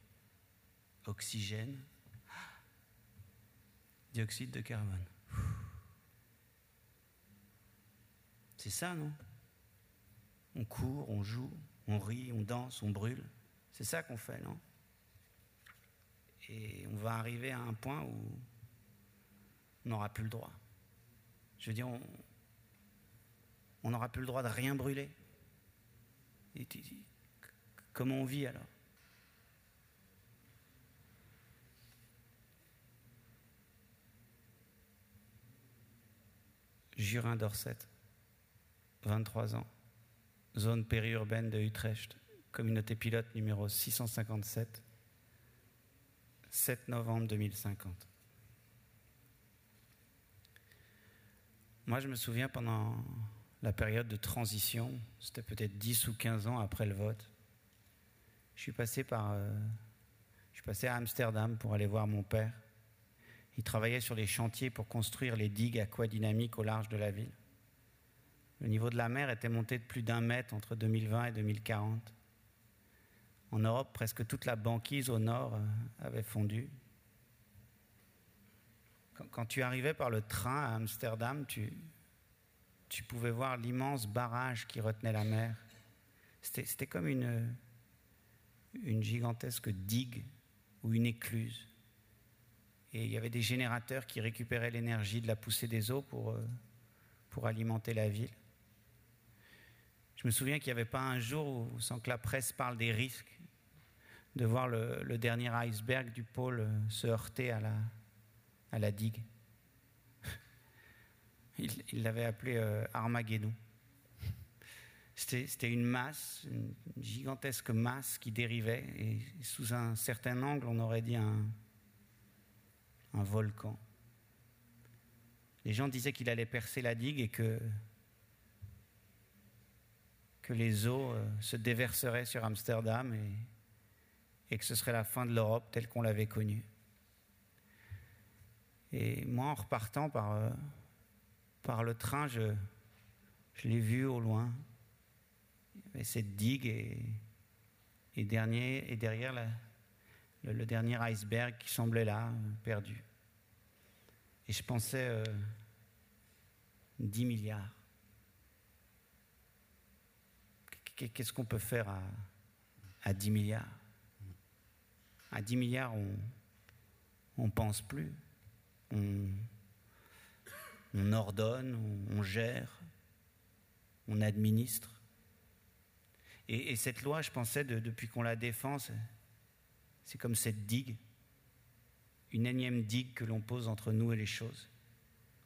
Oxygène, dioxyde de carbone. C'est ça, non? On court, on joue, on rit, on danse, on brûle. C'est ça qu'on fait, non? Et on va arriver à un point où on n'aura plus le droit. Je veux dire, on n'aura plus le droit de rien brûler. Et comment on vit alors? Jurin Dorset, 23 ans, zone périurbaine de Utrecht, communauté pilote numéro 657, 7 novembre 2050. Moi, je me souviens pendant la période de transition, c'était peut-être 10 ou 15 ans après le vote, je suis passé par. Euh, je suis passé à Amsterdam pour aller voir mon père. Il travaillait sur les chantiers pour construire les digues aquadynamiques au large de la ville. Le niveau de la mer était monté de plus d'un mètre entre 2020 et 2040. En Europe, presque toute la banquise au nord euh, avait fondu. quand, tu arrivais par le train à Amsterdam, tu, pouvais voir l'immense barrage qui retenait la mer. C'était comme une, une gigantesque digue ou une écluse. Et il y avait des générateurs qui récupéraient l'énergie de la poussée des eaux pour, euh, pour alimenter la ville. Je me souviens qu'il n'y avait pas un jour où, sans que la presse parle des risques, de voir le, dernier iceberg du pôle euh, se heurter à la, digue. Il l'avait appelé euh, Armageddon. C'était une masse, une gigantesque masse qui dérivait, et sous un certain angle, on aurait dit un, volcan. Les gens disaient qu'il allait percer la digue et que, les eaux euh, se déverseraient sur Amsterdam et que ce serait la fin de l'Europe telle qu'on l'avait connue. Et moi, en repartant par, euh, par le train, je, je l'ai vu au loin cette digue et, dernier, et derrière le, dernier iceberg qui semblait là, perdu. Et je pensais euh, 10 milliards. Qu'est-ce qu'on peut faire à, à 10 milliards? À 10 milliards, on ne pense plus. On, on ordonne, on, on gère, on administre. Et, cette loi, je pensais, depuis qu'on la défend, c'est comme cette digue, une énième digue que l'on pose entre nous et les choses,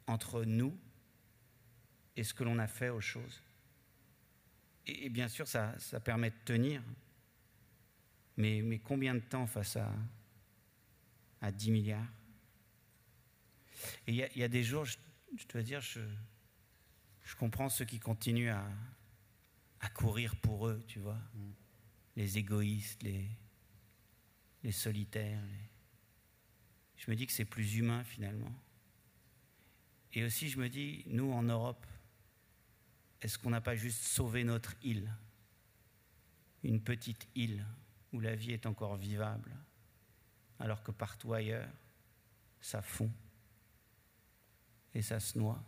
entre nous et ce que l'on a fait aux choses. Et, bien sûr, ça, permet de tenir, mais, mais combien de temps face à, à 10 milliards? Et il y, a des jours, je, dois dire, je, je comprends ceux qui continuent à, à courir pour eux, tu vois. Mm. Les égoïstes, les, les solitaires. Je me dis que c'est plus humain finalement. Et aussi, je me dis, nous en Europe, est-ce qu'on n'a pas juste sauvé notre île? Une petite île où la vie est encore vivable, alors que partout ailleurs, ça fond et ça se noie.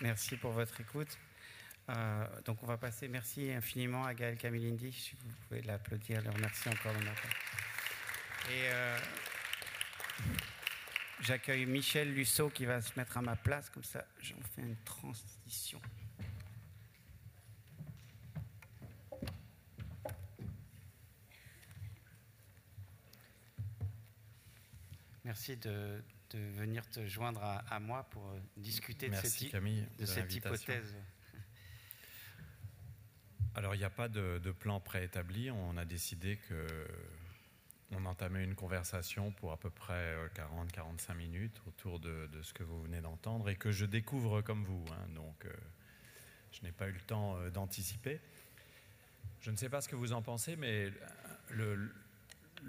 Merci pour votre écoute. Euh, donc on va passer, merci infiniment à Gaël Camilindi, si vous pouvez l'applaudir, le remercier encore le matin. Et euh, j'accueille Michel Lusso qui va se mettre à ma place, comme ça j'en fais une transition. Merci de, venir te joindre à, moi pour discuter de cette, de cette hypothèse. Alors, il n'y a pas de, plan préétabli. On a décidé que on entamait une conversation pour à peu près 40-45 euh, minutes autour de, ce que vous venez d'entendre et que je découvre comme vous. Hein. donc, euh, je n'ai pas eu le temps euh, d'anticiper. Je ne sais pas ce que vous en pensez, mais le,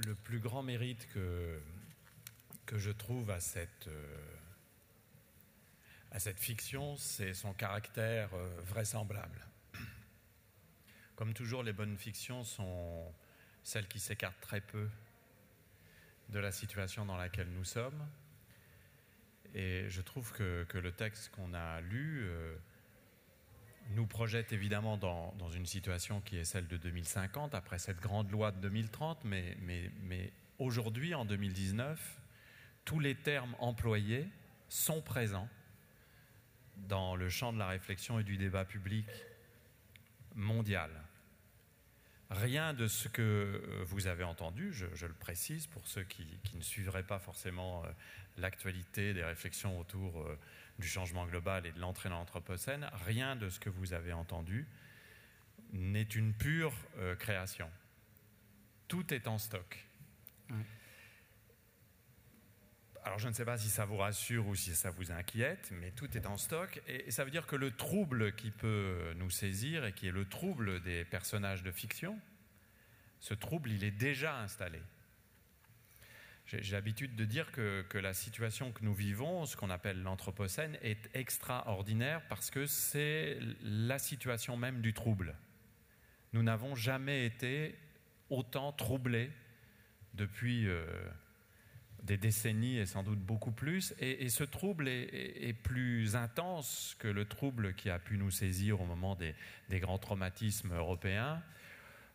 le plus grand mérite que, que je trouve à cette, euh, à cette fiction, c'est son caractère euh, vraisemblable. Comme toujours, les bonnes fictions sont celles qui s'écartent très peu de la situation dans laquelle nous sommes. Et je trouve que, le texte qu'on a lu euh, nous projette évidemment dans, une situation qui est celle de 2050, après cette grande loi de 2030, mais, mais, mais aujourd'hui, en 2019, tous les termes employés sont présents dans le champ de la réflexion et du débat public mondial. Rien de ce que euh, vous avez entendu, je, le précise pour ceux qui, ne suivraient pas forcément euh, l'actualité des réflexions autour euh, du changement global et de l'entrée dans l'Anthropocène, rien de ce que vous avez entendu n'est une pure création. Tout est en stock alors je ne sais pas si ça vous rassure ou si ça vous inquiète, mais tout est en stock. Et, ça veut dire que le trouble qui peut nous saisir et qui est le trouble des personnages de fiction, ce trouble, il est déjà installé. J'ai l'habitude de dire que, que, la situation que nous vivons, ce qu'on appelle l'Anthropocène, est extraordinaire parce que c'est la situation même du trouble. Nous n'avons jamais été autant troublés depuis... Euh, des décennies et sans doute beaucoup plus. Et, ce trouble est, plus intense que le trouble qui a pu nous saisir au moment des, grands traumatismes européens.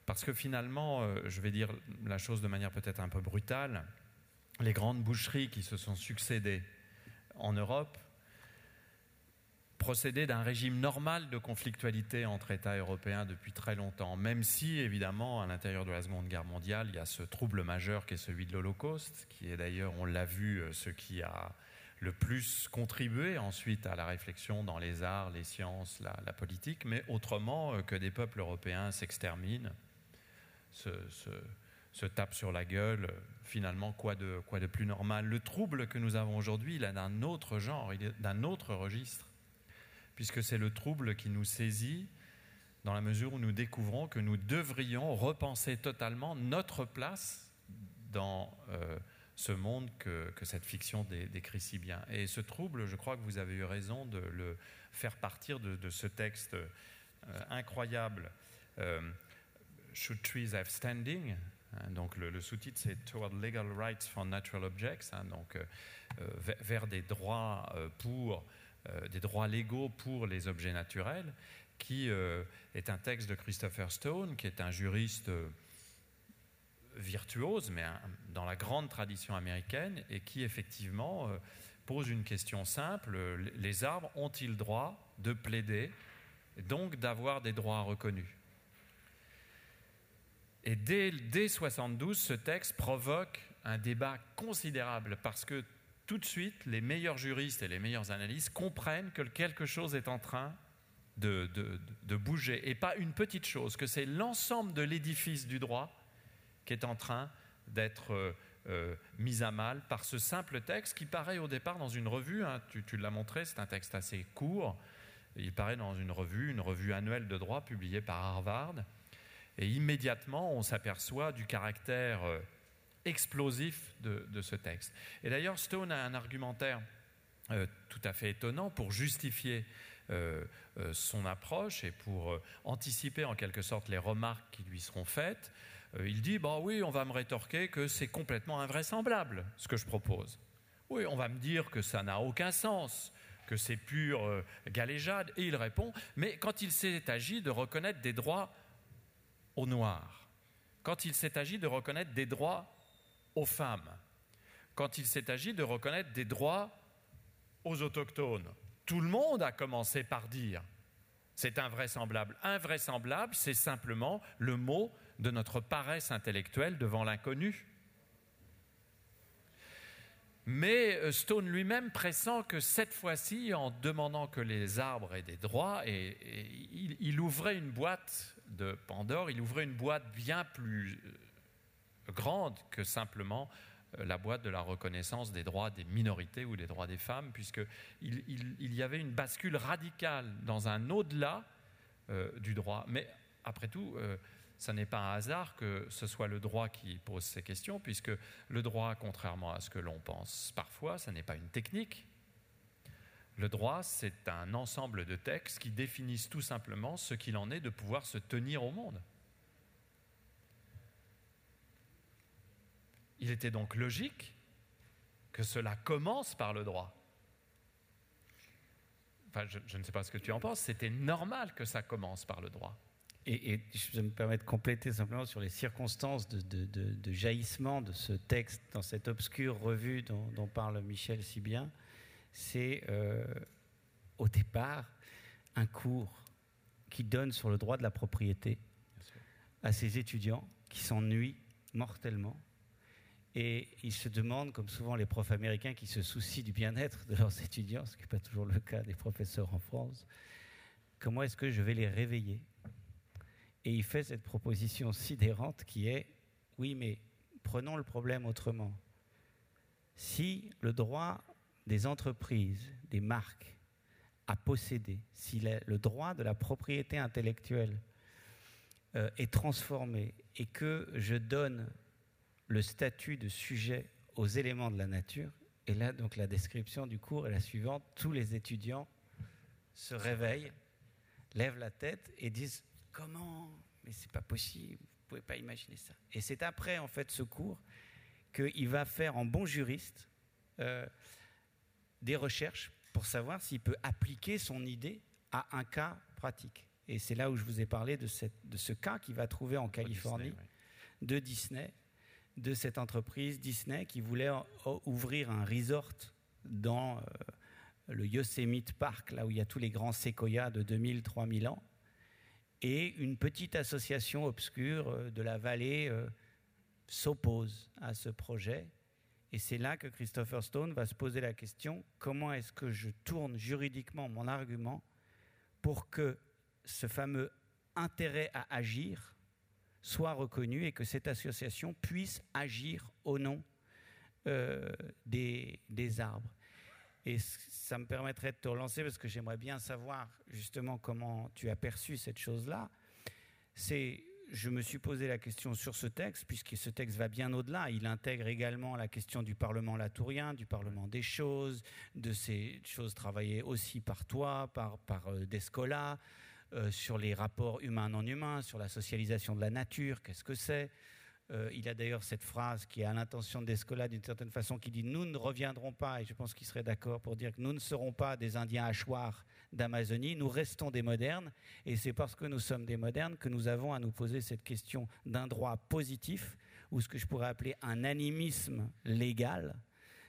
Parce que finalement, euh, je vais dire la chose de manière peut-être un peu brutale, les grandes boucheries qui se sont succédées en Europe procéder d'un régime normal de conflictualité entre États européens depuis très longtemps, même si, évidemment, à l'intérieur de la Seconde Guerre mondiale, il y a ce trouble majeur qui est celui de l'Holocauste, qui est d'ailleurs, on l'a vu, euh, ce qui a le plus contribué ensuite à la réflexion dans les arts, les sciences, la, politique, mais autrement euh, que des peuples européens s'exterminent, se, tapent sur la gueule, finalement, quoi de, quoi de plus normal? Le trouble que nous avons aujourd'hui, il est d'un autre genre, il est d'un autre registre puisque c'est le trouble qui nous saisit dans la mesure où nous découvrons que nous devrions repenser totalement notre place dans euh, ce monde que, cette fiction décrit si bien. Et ce trouble, je crois que vous avez eu raison de le faire partir de, ce texte euh, incroyable, euh, Should Trees Have Standing hein, donc le, sous-titre c'est Toward Legal Rights for Natural Objects, hein, donc vers des droits pour des droits légaux pour les objets naturels, qui euh, est un texte de Christopher Stone, qui est un juriste euh, virtuose, mais dans la grande tradition américaine, et qui effectivement pose une question simple, les arbres ont-ils droit de plaider, donc d'avoir des droits reconnus? Et dès, dès 72, ce texte provoque un débat considérable, parce que tout de suite, les meilleurs juristes et les meilleures analystes comprennent que quelque chose est en train de, bouger, et pas une petite chose, que c'est l'ensemble de l'édifice du droit qui est en train d'être euh, euh, mis à mal par ce simple texte qui paraît au départ dans une revue, hein, tu, tu l'as montré, c'est un texte assez court, il paraît dans une revue, une revue annuelle de droit publiée par Harvard, et immédiatement on s'aperçoit du caractère... Euh, explosif de, ce texte. Et d'ailleurs, Stone a un argumentaire euh, tout à fait étonnant pour justifier euh, euh, son approche et pour anticiper en quelque sorte les remarques qui lui seront faites. il dit, bah oui, on va me rétorquer que c'est complètement invraisemblable ce que je propose. Oui, on va me dire que ça n'a aucun sens. que c'est pure galéjade Et il répond, mais quand il s'est agi de reconnaître des droits aux Noirs, quand il s'est agi de reconnaître des droits aux femmes, quand il s'est agi de reconnaître des droits aux autochtones, tout le monde a commencé par dire c'est invraisemblable. Invraisemblable, c'est simplement le mot de notre paresse intellectuelle devant l'inconnu. Mais euh, Stone lui-même pressent que cette fois-ci, en demandant que les arbres aient des droits, il, ouvrait une boîte de Pandore, il ouvrait une boîte bien plus euh, grande que simplement euh, la boîte de la reconnaissance des droits des minorités ou des droits des femmes, puisqu'il il, y avait une bascule radicale dans un au-delà du droit. Mais après tout, ce n'est pas un hasard que ce soit le droit qui pose ces questions, puisque le droit, contrairement à ce que l'on pense parfois, ce n'est pas une technique. Le droit, c'est un ensemble de textes qui définissent tout simplement ce qu'il en est de pouvoir se tenir au monde. Il était donc logique que cela commence par le droit. Enfin, je, je ne sais pas ce que tu en penses, c'était normal que ça commence par le droit. Et, je me permets de compléter simplement sur les circonstances de, jaillissement de ce texte dans cette obscure revue dont, parle Michel si bien. C'est euh, au départ un cours qui donne sur le droit de la propriété à ces étudiants qui s'ennuient mortellement. Et ils se demandent, comme souvent les profs américains qui se soucient du bien-être de leurs étudiants, ce qui n'est pas toujours le cas des professeurs en France, comment est-ce que je vais les réveiller? Et il fait cette proposition sidérante qui est, oui, mais prenons le problème autrement. Si le droit des entreprises, des marques, à posséder, si le droit de la propriété intellectuelle euh, est transformé et que je donne le statut de sujet aux éléments de la nature, et là donc la description du cours est la suivante, tous les étudiants se réveillent, lèvent la tête et disent Comment? Mais c'est pas possible, vous pouvez pas imaginer ça. Et c'est après, en fait, ce cours qu'il va faire en bon juriste euh, des recherches pour savoir s'il peut appliquer son idée à un cas pratique. Et c'est là où je vous ai parlé de, cette, de ce cas qu'il va trouver en Californie, de Disney, de cette entreprise Disney qui voulait ouvrir un resort dans euh, le Yosemite Park, là où il y a tous les grands séquoias de 2000-3000 ans et une petite association obscure euh, de la vallée euh, s'oppose à ce projet. Et c'est là que Christopher Stone va se poser la question, comment est-ce que je tourne juridiquement mon argument pour que ce fameux intérêt à agir soit reconnu et que cette association puisse agir au nom euh, des, des arbres. Et ça me permettrait de te relancer parce que j'aimerais bien savoir justement comment tu as perçu cette chose-là. C'est, je me suis posé la question sur ce texte, puisque ce texte va bien au-delà. Il intègre également la question du Parlement latourien, du Parlement des choses, de ces choses travaillées aussi par toi, par, par euh, Descola, euh, sur les rapports humains-non humains, sur la socialisation de la nature, qu'est-ce que c'est euh, il a d'ailleurs cette phrase qui est à l'intention d'Escola d'une certaine façon qui dit Nous ne reviendrons pas, et je pense qu'il serait d'accord pour dire que nous ne serons pas des Indiens hachoirs d'Amazonie, nous restons des modernes, et c'est parce que nous sommes des modernes que nous avons à nous poser cette question d'un droit positif, ou ce que je pourrais appeler un animisme légal,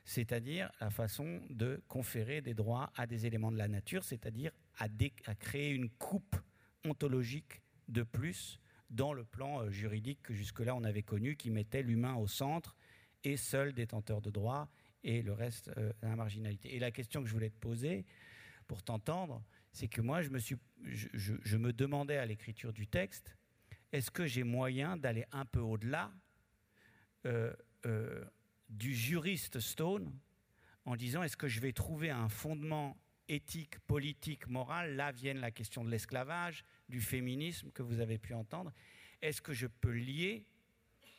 c'est-à-dire la façon de conférer des droits à des éléments de la nature, c'est-à-dire à, créer une coupe ontologique de plus dans le plan euh, juridique que jusque-là on avait connu, qui mettait l'humain au centre et seul détenteur de droit et le reste euh, à la marginalité. Et la question que je voulais te poser, pour t'entendre, c'est que moi, je me, suis, je, demandais à l'écriture du texte, est-ce que j'ai moyen d'aller un peu au-delà euh, du juriste Stone en disant, est-ce que je vais trouver un fondement éthique, politique, moral, là vienne la question de l'esclavage, du féminisme que vous avez pu entendre. Est-ce que je peux lier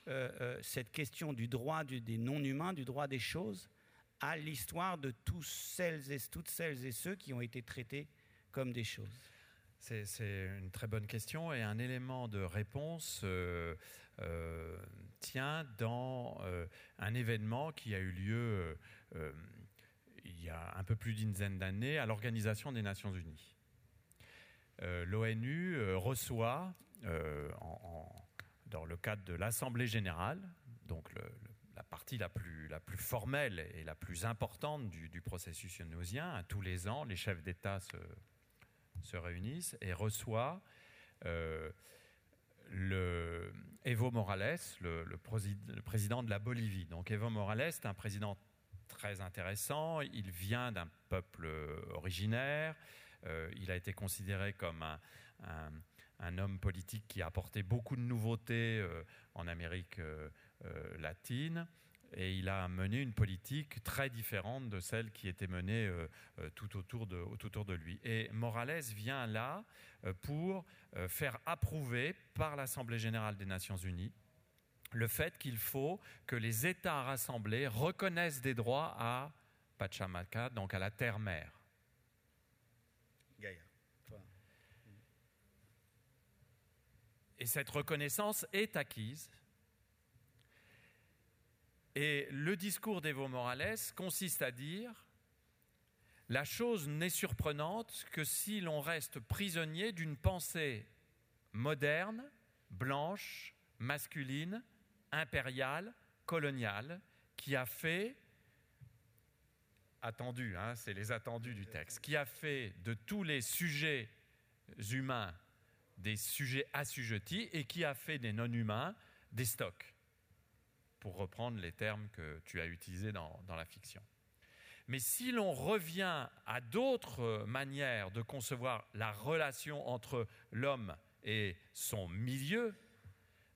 euh, euh, cette question du droit des non-humains, du droit des choses, à l'histoire de tous celles et, toutes celles et ceux qui ont été traités comme des choses? C'est une très bonne question et un élément de réponse euh, tient dans un événement qui a eu lieu il y a un peu plus d'une dizaine d'années à l'Organisation des Nations Unies. L'ONU reçoit, dans le cadre de l'Assemblée générale, donc la partie la plus, formelle et la plus importante du, processus onusien, tous les ans, les chefs d'État se, se réunissent et reçoit euh, le Evo Morales, le, président de la Bolivie. Donc Evo Morales est un président très intéressant. Il vient d'un peuple originaire. Euh, il a été considéré comme un, homme politique qui a apporté beaucoup de nouveautés euh, en Amérique latine et il a mené une politique très différente de celle qui était menée euh, euh, tout, autour de, lui. Et Morales vient là euh, pour faire approuver par l'Assemblée générale des Nations unies le fait qu'il faut que les États rassemblés reconnaissent des droits à Pachamama, donc à la terre-mère. Et cette reconnaissance est acquise. Et le discours d'Evo Morales consiste à dire la chose n'est surprenante que si l'on reste prisonnier d'une pensée moderne, blanche, masculine, impériale, coloniale, qui a fait, attendu, hein, c'est les attendus du texte, qui a fait de tous les sujets humains des sujets assujettis et qui a fait des non-humains des stocks pour reprendre les termes que tu as utilisés dans, la fiction. Mais si l'on revient à d'autres manières de concevoir la relation entre l'homme et son milieu,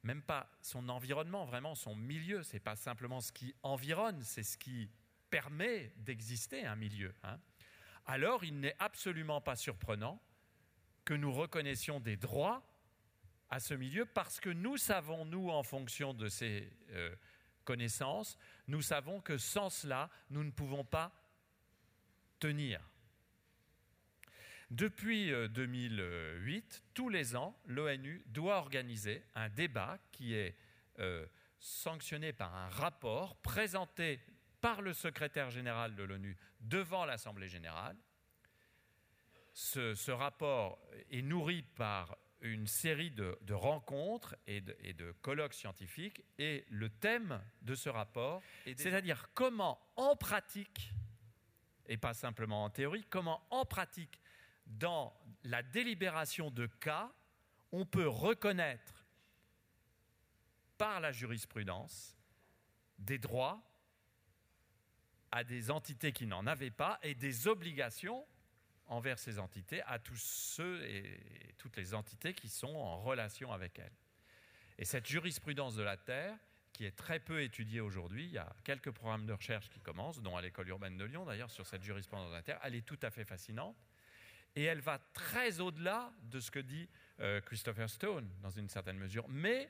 même pas son environnement, vraiment son milieu, c'est pas simplement ce qui environne, c'est ce qui permet d'exister un milieu. Hein. alors il n'est absolument pas surprenant que nous reconnaissions des droits à ce milieu parce que nous savons, nous, en fonction de ces euh, connaissance, nous savons que sans cela, nous ne pouvons pas tenir. Depuis 2008, euh, tous les ans, l'ONU doit organiser un débat qui est euh, sanctionné par un rapport présenté par le secrétaire général de l'ONU devant l'Assemblée générale. ce, rapport est nourri par une série de, rencontres et de, colloques scientifiques et le thème de ce rapport, c'est-à-dire comment en pratique, et pas simplement en théorie, comment en pratique, dans la délibération de cas, on peut reconnaître par la jurisprudence des droits à des entités qui n'en avaient pas et des obligations envers ces entités, à tous ceux et toutes les entités qui sont en relation avec elles. Et cette jurisprudence de la Terre, qui est très peu étudiée aujourd'hui, il y a quelques programmes de recherche qui commencent, dont à l'école urbaine de Lyon d'ailleurs, sur cette jurisprudence de la Terre, elle est tout à fait fascinante. Et elle va très au-delà de ce que dit euh, Christopher Stone, dans une certaine mesure. Mais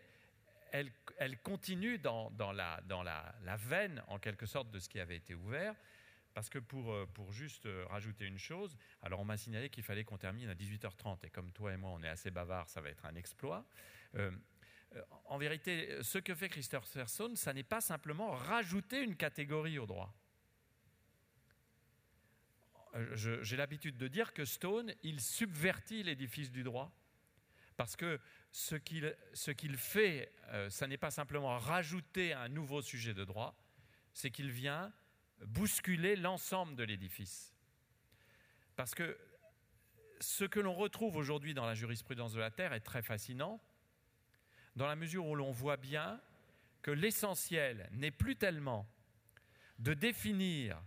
elle, continue dans, la, veine, en quelque sorte, de ce qui avait été ouvert. Parce que pour, euh, juste euh, rajouter une chose, alors on m'a signalé qu'il fallait qu'on termine à 18h30, et comme toi et moi on est assez bavards, ça va être un exploit. En vérité, ce que fait Christopher Stone, ça n'est pas simplement rajouter une catégorie au droit. J'ai l'habitude de dire que Stone, il subvertit l'édifice du droit. Parce que ce qu'il fait, ça n'est pas simplement rajouter un nouveau sujet de droit, c'est qu'il vient bousculer l'ensemble de l'édifice. Parce que ce que l'on retrouve aujourd'hui dans la jurisprudence de la Terre est très fascinant, dans la mesure où l'on voit bien que l'essentiel n'est plus tellement de définir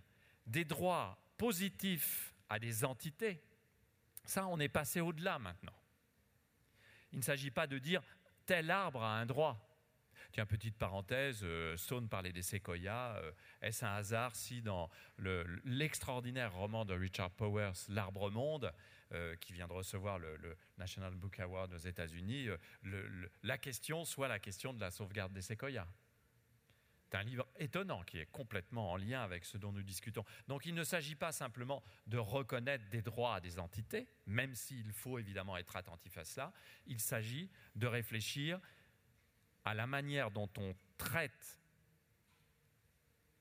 des droits positifs à des entités. Ça, on est passé au-delà maintenant. Il ne s'agit pas de dire tel arbre a un droit. Tiens, petite parenthèse, euh, Stone parlait des séquoias. Euh, est-ce un hasard si dans l'extraordinaire roman de Richard Powers, L'Arbre Monde, euh, qui vient de recevoir le, National Book Award aux États-Unis, la question soit la question de la sauvegarde des séquoias? C'est un livre étonnant qui est complètement en lien avec ce dont nous discutons. Donc il ne s'agit pas simplement de reconnaître des droits à des entités, même s'il faut évidemment être attentif à cela, il s'agit de réfléchir à la manière dont on traite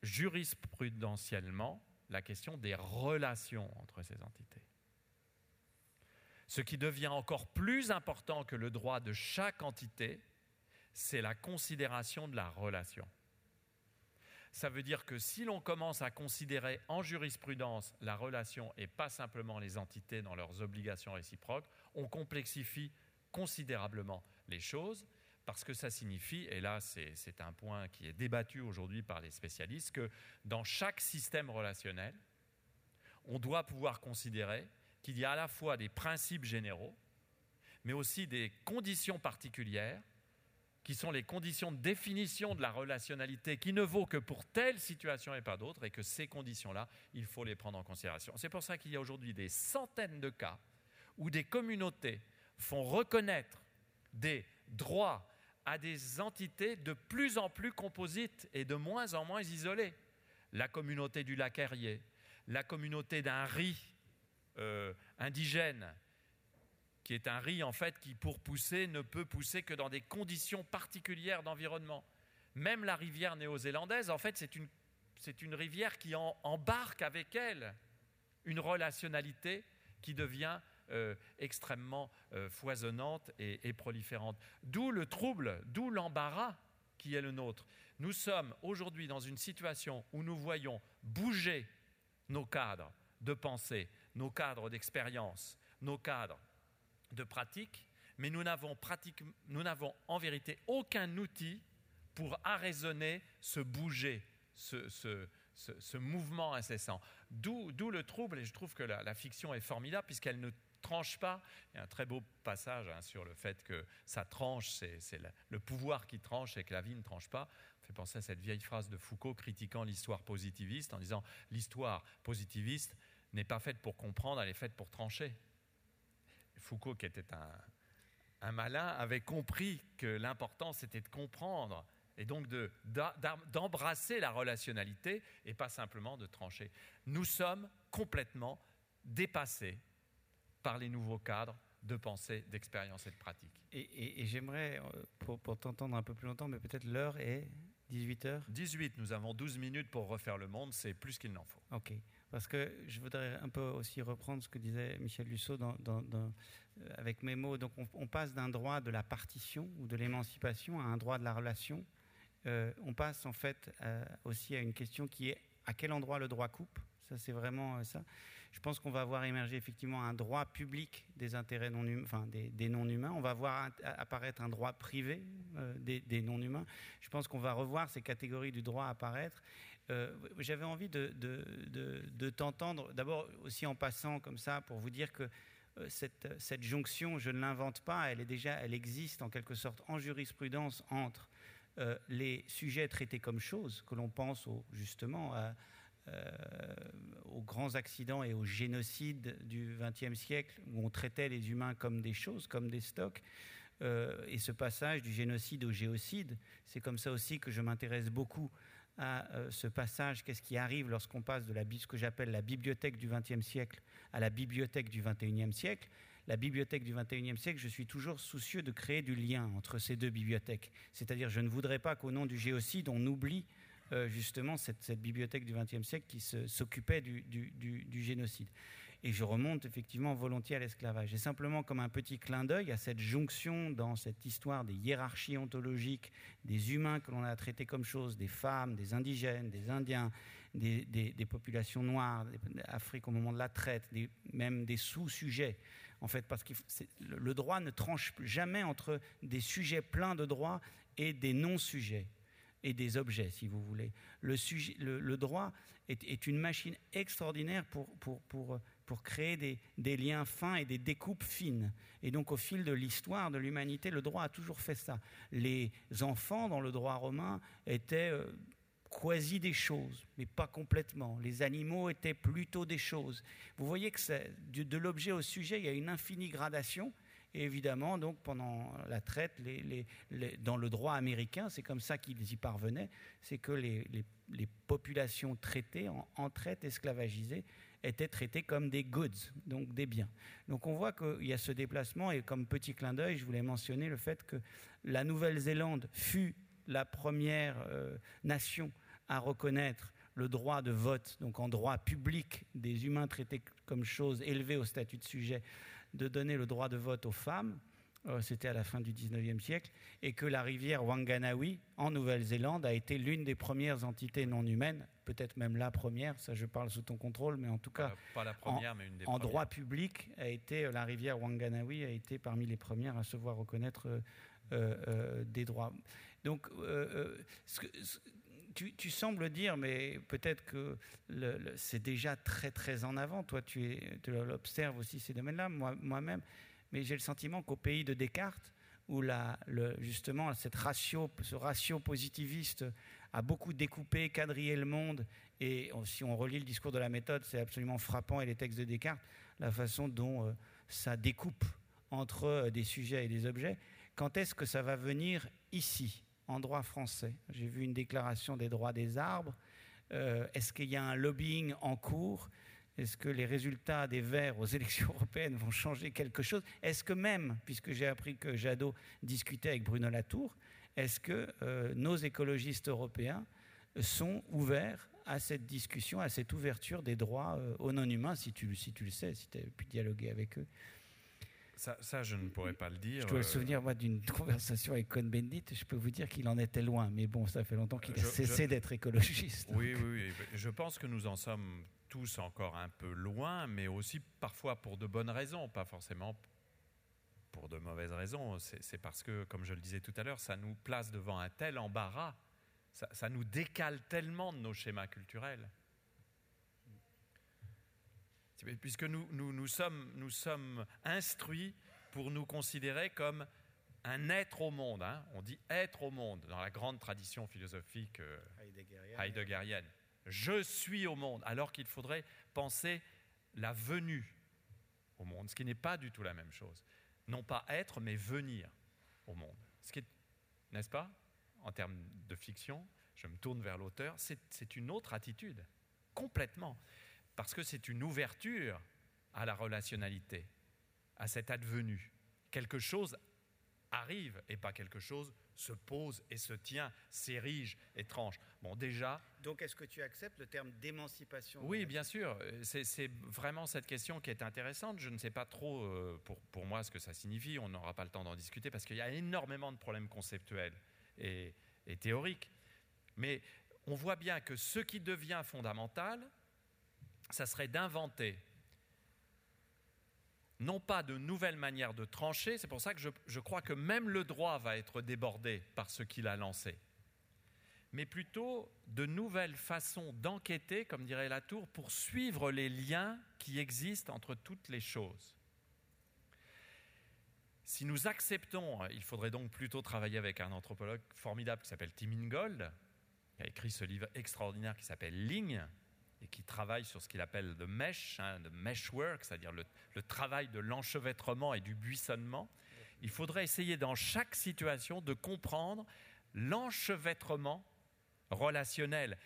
jurisprudentiellement la question des relations entre ces entités. Ce qui devient encore plus important que le droit de chaque entité, c'est la considération de la relation. Ça veut dire que si l'on commence à considérer en jurisprudence la relation et pas simplement les entités dans leurs obligations réciproques, on complexifie considérablement les choses parce que ça signifie, et là c'est un point qui est débattu aujourd'hui par les spécialistes, que dans chaque système relationnel, on doit pouvoir considérer qu'il y a à la fois des principes généraux, mais aussi des conditions particulières, qui sont les conditions de définition de la relationnalité, qui ne vaut que pour telle situation et pas d'autre, et que ces conditions-là, il faut les prendre en considération. C'est pour ça qu'il y a aujourd'hui des centaines de cas où des communautés font reconnaître des droits à des entités de plus en plus composites et de moins en moins isolées. La communauté du lac Erie, la communauté d'un riz euh, indigène, qui est un riz en fait qui pour pousser ne peut pousser que dans des conditions particulières d'environnement. Même la rivière néo-zélandaise, en fait, c'est une, rivière qui embarque avec elle une relationnalité qui devient euh, extrêmement euh, foisonnante et proliférante. D'où le trouble, d'où l'embarras qui est le nôtre. Nous sommes aujourd'hui dans une situation où nous voyons bouger nos cadres de pensée, nos cadres d'expérience, nos cadres de pratique, mais nous n'avons, en vérité aucun outil pour arraisonner ce bouger, ce, mouvement incessant. D'où, le trouble, et je trouve que la, fiction est formidable puisqu'elle ne tranche pas. Il y a un très beau passage hein, sur le fait que ça tranche, c'est, le, pouvoir qui tranche et que la vie ne tranche pas. Ça fait penser à cette vieille phrase de Foucault critiquant l'histoire positiviste en disant l'histoire positiviste n'est pas faite pour comprendre, elle est faite pour trancher. Foucault, qui était un, malin, avait compris que l'important c'était de comprendre et donc d'embrasser la relationnalité et pas simplement de trancher. Nous sommes complètement dépassés par les nouveaux cadres de pensée, d'expérience et de pratique. Et, j'aimerais, euh, pour, pour t'entendre un peu plus longtemps, mais peut-être l'heure est 18h 18, nous avons 12 minutes pour refaire le monde, c'est plus qu'il n'en faut. Ok. Parce que je voudrais un peu aussi reprendre ce que disait Michel Lussot dans, euh, avec mes mots. Donc on, passe d'un droit de la partition ou de l'émancipation à un droit de la relation. Euh, on passe en fait euh, aussi à une question qui est à quel endroit le droit coupe. Ça, c'est vraiment ça. Je pense qu'on va voir émerger effectivement un droit public des intérêts non humains, enfin des, non-humains. On va voir apparaître un droit privé des, des non-humains. Je pense qu'on va revoir ces catégories du droit apparaître. Euh, j'avais envie de, t'entendre, d'abord aussi en passant comme ça, pour vous dire que euh, cette, jonction, je ne l'invente pas, elle est déjà, elle existe en quelque sorte en jurisprudence entre euh, les sujets traités comme choses, que l'on pense justement aux grands accidents et aux génocides du XXe siècle, où on traitait les humains comme des choses, comme des stocks. et ce passage du génocide au géocide, c'est comme ça aussi que je m'intéresse beaucoup à euh, ce passage, qu'est-ce qui arrive lorsqu'on passe de la, ce que j'appelle la bibliothèque du XXe siècle à la bibliothèque du XXIe siècle. La bibliothèque du XXIe siècle, je suis toujours soucieux de créer du lien entre ces deux bibliothèques. C'est-à-dire, je ne voudrais pas qu'au nom du géocide, on oublie euh, justement cette, bibliothèque du XXe siècle qui s'occupait du, génocide. Et je remonte effectivement volontiers à l'esclavage. Et simplement comme un petit clin d'œil à cette jonction dans cette histoire des hiérarchies ontologiques, des humains que l'on a traités comme choses, des femmes, des indigènes, des indiens, des, populations noires, d'Afrique au moment de la traite, même des sous-sujets. En fait, parce que le droit ne tranche jamais entre des sujets pleins de droits et des non-sujets et des objets, si vous voulez. Le, droit est, une machine extraordinaire pour, pour, pour, pour créer des, liens fins et des découpes fines. Et donc, au fil de l'histoire de l'humanité, le droit a toujours fait ça. Les enfants, dans le droit romain, étaient euh, quasi des choses, mais pas complètement. Les animaux étaient plutôt des choses. Vous voyez que de l'objet au sujet, il y a une infinie gradation. Évidemment, donc, pendant la traite, dans le droit américain, c'est comme ça qu'ils y parvenaient, c'est que les, populations traitées en, traite esclavagisée étaient traitées comme des goods, donc des biens. Donc on voit qu'il y a ce déplacement, et comme petit clin d'œil, je voulais mentionner le fait que la Nouvelle-Zélande fut la première euh, nation à reconnaître le droit de vote, donc en droit public, des humains traités comme choses élevées au statut de sujet, de donner le droit de vote aux femmes, euh, c'était à la fin du 19e siècle, et que la rivière Wanganawi, en Nouvelle-Zélande, a été l'une des premières entités non humaines, peut-être même la première, ça je parle sous ton contrôle, mais en tout cas, pas la première, en, mais une des en droit public, a été, la rivière Wanganawi a été parmi les premières à se voir reconnaître euh, euh, des droits. Donc, tu, sembles dire, mais peut-être que c'est déjà très très en avant. Toi, tu, l'observes aussi ces domaines-là, moi-même mais j'ai le sentiment qu'au pays de Descartes, où justement cette ratio, ce ratio positiviste a beaucoup découpé, quadrillé le monde, et si on relit le discours de la méthode, c'est absolument frappant, et les textes de Descartes, la façon dont euh, ça découpe entre euh, des sujets et des objets. Quand est-ce que ça va venir ici, en droit français. J'ai vu une déclaration des droits des arbres. Euh, est-ce qu'il y a un lobbying en cours? Est-ce que les résultats des Verts aux élections européennes vont changer quelque chose? Est-ce que même, puisque j'ai appris que Jadot discutait avec Bruno Latour, est-ce que euh, nos écologistes européens sont ouverts à cette discussion, à cette ouverture des droits euh, aux non-humains, si tu, si tu le sais, si tu as pu dialoguer avec eux? Ça, je ne pourrais pas le dire. Je dois le euh, souvenir, moi, d'une conversation avec Cohn-Bendit. Je peux vous dire qu'il en était loin. Mais bon, ça fait longtemps qu'il a cessé d'être écologiste. Oui, oui, oui. Je pense que nous en sommes tous encore un peu loin, mais aussi parfois pour de bonnes raisons, pas forcément pour de mauvaises raisons. C'est parce que, comme je le disais tout à l'heure, ça nous place devant un tel embarras, ça, nous décale tellement de nos schémas culturels. Puisque nous, nous, nous, sommes, nous sommes instruits pour nous considérer comme un être au monde. Hein. On dit être au monde dans la grande tradition philosophique euh, heideggerienne je suis au monde, alors qu'il faudrait penser la venue au monde, ce qui n'est pas du tout la même chose. Non pas être, mais venir au monde. Ce qui est, n'est-ce pas, en termes de fiction, je me tourne vers l'auteur, c'est une autre attitude, complètement, parce que c'est une ouverture à la relationnalité, à cet advenu. Quelque chose arrive et pas quelque chose se pose et se tient, s'érige, étrange. Bon, déjà. Donc, est-ce que tu acceptes le terme d'émancipation Oui, bien sûr. C'est vraiment cette question qui est intéressante. Je ne sais pas trop euh, pour, pour moi ce que ça signifie. On n'aura pas le temps d'en discuter parce qu'il y a énormément de problèmes conceptuels et, et théoriques. Mais on voit bien que ce qui devient fondamental, ça serait d'inventer non pas de nouvelles manières de trancher, c'est pour ça que je, crois que même le droit va être débordé par ce qu'il a lancé, mais plutôt de nouvelles façons d'enquêter, comme dirait Latour, pour suivre les liens qui existent entre toutes les choses. Si nous acceptons, il faudrait donc plutôt travailler avec un anthropologue formidable qui s'appelle Tim Ingold, qui a écrit ce livre extraordinaire qui s'appelle Ligne, et qui travaille sur ce qu'il appelle le mesh, hein, meshwork, c'est-à-dire le, travail de l'enchevêtrement et du buissonnement, il faudrait essayer dans chaque situation de comprendre l'enchevêtrement relationnel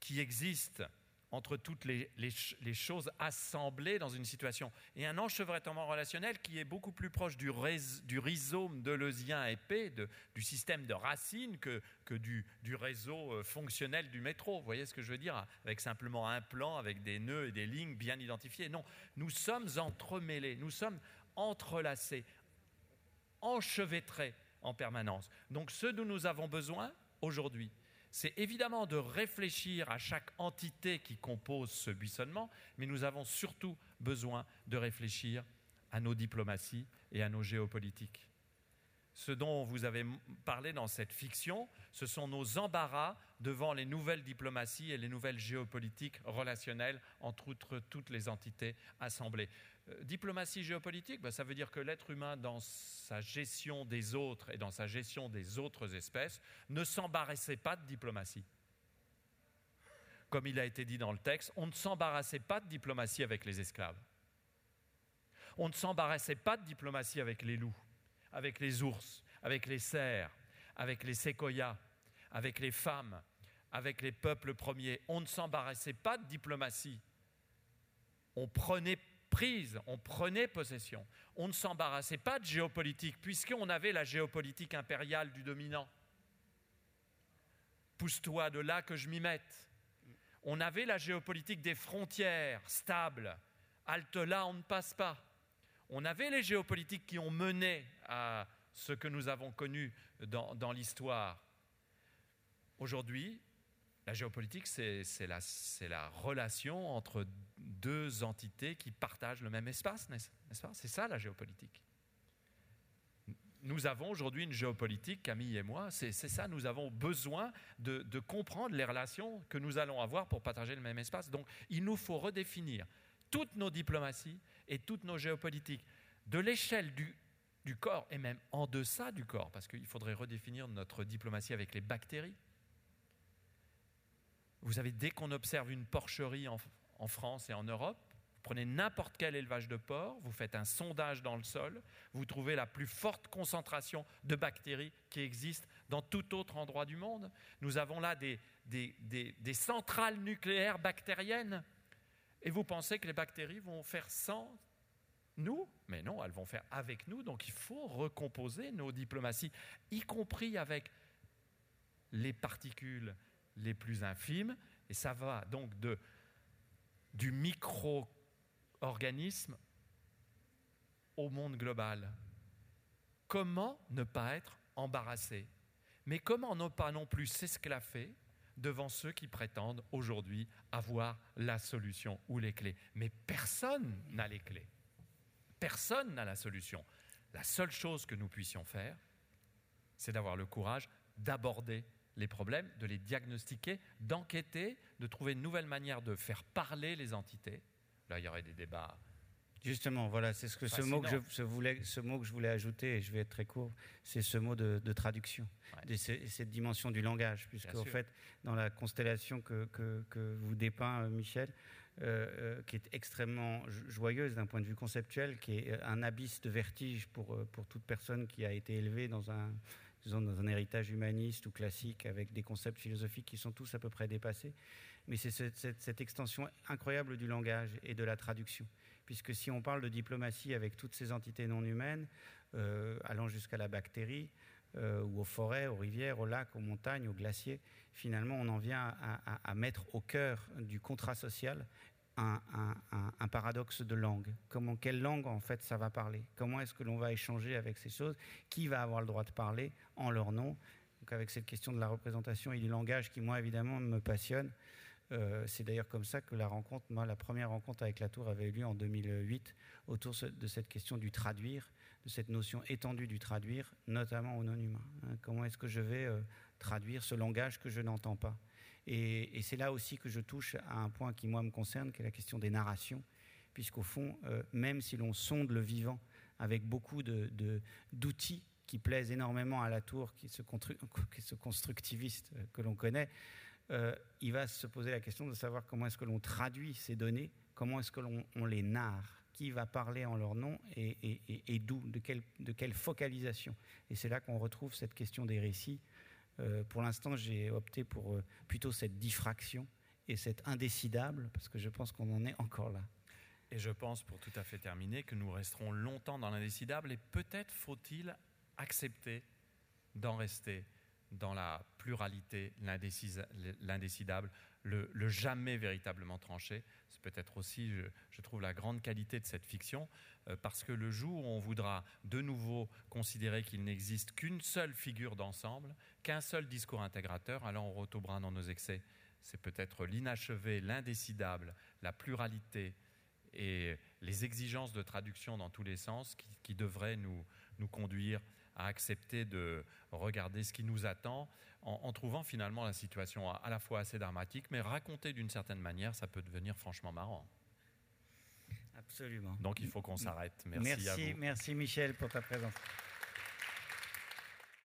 qui existe entre toutes les, choses assemblées dans une situation. Et un enchevêtrement relationnel qui est beaucoup plus proche du, du rhizome épais, du système de racines, que, du, du, réseau euh, fonctionnel du métro. Vous voyez ce que je veux dire Avec simplement un plan, avec des nœuds et des lignes bien identifiées. Non, nous sommes entremêlés, nous sommes entrelacés, enchevêtrés en permanence. Donc ce dont nous avons besoin aujourd'hui, c'est évidemment de réfléchir à chaque entité qui compose ce buissonnement, mais nous avons surtout besoin de réfléchir à nos diplomaties et à nos géopolitiques. Ce dont vous avez parlé dans cette fiction, ce sont nos embarras devant les nouvelles diplomaties et les nouvelles géopolitiques relationnelles entre toutes les entités assemblées. Euh, diplomatie géopolitique, bah, ça veut dire que l'être humain, dans sa gestion des autres et dans sa gestion des autres espèces, ne s'embarrassait pas de diplomatie. Comme il a été dit dans le texte, on ne s'embarrassait pas de diplomatie avec les esclaves. On ne s'embarrassait pas de diplomatie avec les loups, avec les ours, avec les cerfs, avec les séquoias, avec les femmes, avec les peuples premiers. On ne s'embarrassait pas de diplomatie. On prenait prise, on prenait possession. On ne s'embarrassait pas de géopolitique, puisqu'on avait la géopolitique impériale du dominant. Pousse-toi de là que je m'y mette. On avait la géopolitique des frontières stable. Halte là, on ne passe pas. On avait les géopolitiques qui ont mené à ce que nous avons connu dans, l'histoire. Aujourd'hui, la géopolitique, c'est la, la, relation entre deux entités qui partagent le même espace, n'est-ce pas? C'est ça la géopolitique. Nous avons aujourd'hui une géopolitique, Camille et moi, c'est ça, nous avons besoin de, de, comprendre les relations que nous allons avoir pour partager le même espace. Donc il nous faut redéfinir toutes nos diplomaties et toutes nos géopolitiques de l'échelle du, corps et même en deçà du corps, parce qu'il faudrait redéfinir notre diplomatie avec les bactéries vous savez, dès qu'on observe une porcherie en, France et en Europe, vous prenez n'importe quel élevage de porc, vous faites un sondage dans le sol, vous trouvez la plus forte concentration de bactéries qui existe dans tout autre endroit du monde. Nous avons là des, centrales nucléaires bactériennes. Et vous pensez que les bactéries vont faire sans nous? Mais non, elles vont faire avec nous. Donc il faut recomposer nos diplomaties, y compris avec les particules les plus infimes, et ça va donc du micro-organisme au monde global. Comment ne pas être embarrassé? Mais comment ne pas non plus s'esclaffer devant ceux qui prétendent aujourd'hui avoir la solution ou les clés Mais personne n'a les clés. Personne n'a la solution. La seule chose que nous puissions faire, c'est d'avoir le courage d'aborder les problèmes, de les diagnostiquer, d'enquêter, de trouver une nouvelle manière de faire parler les entités. Là, il y aurait des débats. Justement, voilà, c'est ce que ce mot que, je, voulais, ce mot que je voulais ajouter, et je vais être très court, c'est ce mot de, traduction, de cette dimension du langage, puisque en fait, dans la constellation que, que, vous dépeint, euh, Michel, euh, euh, qui est extrêmement joyeuse d'un point de vue conceptuel, qui est un abysse de vertige pour, pour toute personne qui a été élevée dans un, disons, dans un héritage humaniste ou classique avec des concepts philosophiques qui sont tous à peu près dépassés. Mais c'est cette, extension incroyable du langage et de la traduction. Puisque si on parle de diplomatie avec toutes ces entités non humaines, euh, allant jusqu'à la bactérie, euh, ou aux forêts, aux rivières, aux lacs, aux montagnes, aux glaciers, finalement, on en vient à mettre au cœur du contrat social un, paradoxe de langue. Comment, quelle langue en fait ça va parler? Comment est-ce que l'on va échanger avec ces choses? Qui va avoir le droit de parler en leur nom? Donc avec cette question de la représentation et du langage qui moi évidemment me passionne. Euh, c'est d'ailleurs comme ça que la rencontre, moi, la première rencontre avec la Tour avait eu lieu en 2008 autour de cette question du traduire, de cette notion étendue du traduire, notamment au non-humain. Hein. comment est-ce que je vais euh, traduire ce langage que je n'entends pas? Et, c'est là aussi que je touche à un point qui, moi, me concerne, qui est la question des narrations, puisqu'au fond, euh, même si l'on sonde le vivant avec beaucoup d'outils qui plaisent énormément à la tour, qui qui se constructiviste que l'on connaît, euh, il va se poser la question de savoir comment est-ce que l'on traduit ces données, comment est-ce que l'on les narre, qui va parler en leur nom et, d'où, de quelle, de quelle focalisation. Et c'est là qu'on retrouve cette question des récits euh, pour l'instant, j'ai opté pour euh, plutôt cette diffraction et cette indécidable, parce que je pense qu'on en est encore là. Et je pense, pour tout à fait terminer, que nous resterons longtemps dans l'indécidable et peut-être faut-il accepter d'en rester dans la pluralité, l'indécidable, le, jamais véritablement tranché. C'est peut-être aussi, je, trouve, la grande qualité de cette fiction, euh, parce que le jour où on voudra de nouveau considérer qu'il n'existe qu'une seule figure d'ensemble, qu'un seul discours intégrateur, alors on retombera dans nos excès. C'est peut-être l'inachevé, l'indécidable, la pluralité et les exigences de traduction dans tous les sens qui, devraient nous, nous conduire à accepter de regarder ce qui nous attend en, trouvant finalement la situation à, la fois assez dramatique, mais racontée d'une certaine manière, ça peut devenir franchement marrant. Absolument. Donc il faut qu'on s'arrête. Merci, merci, merci Michel pour ta présence.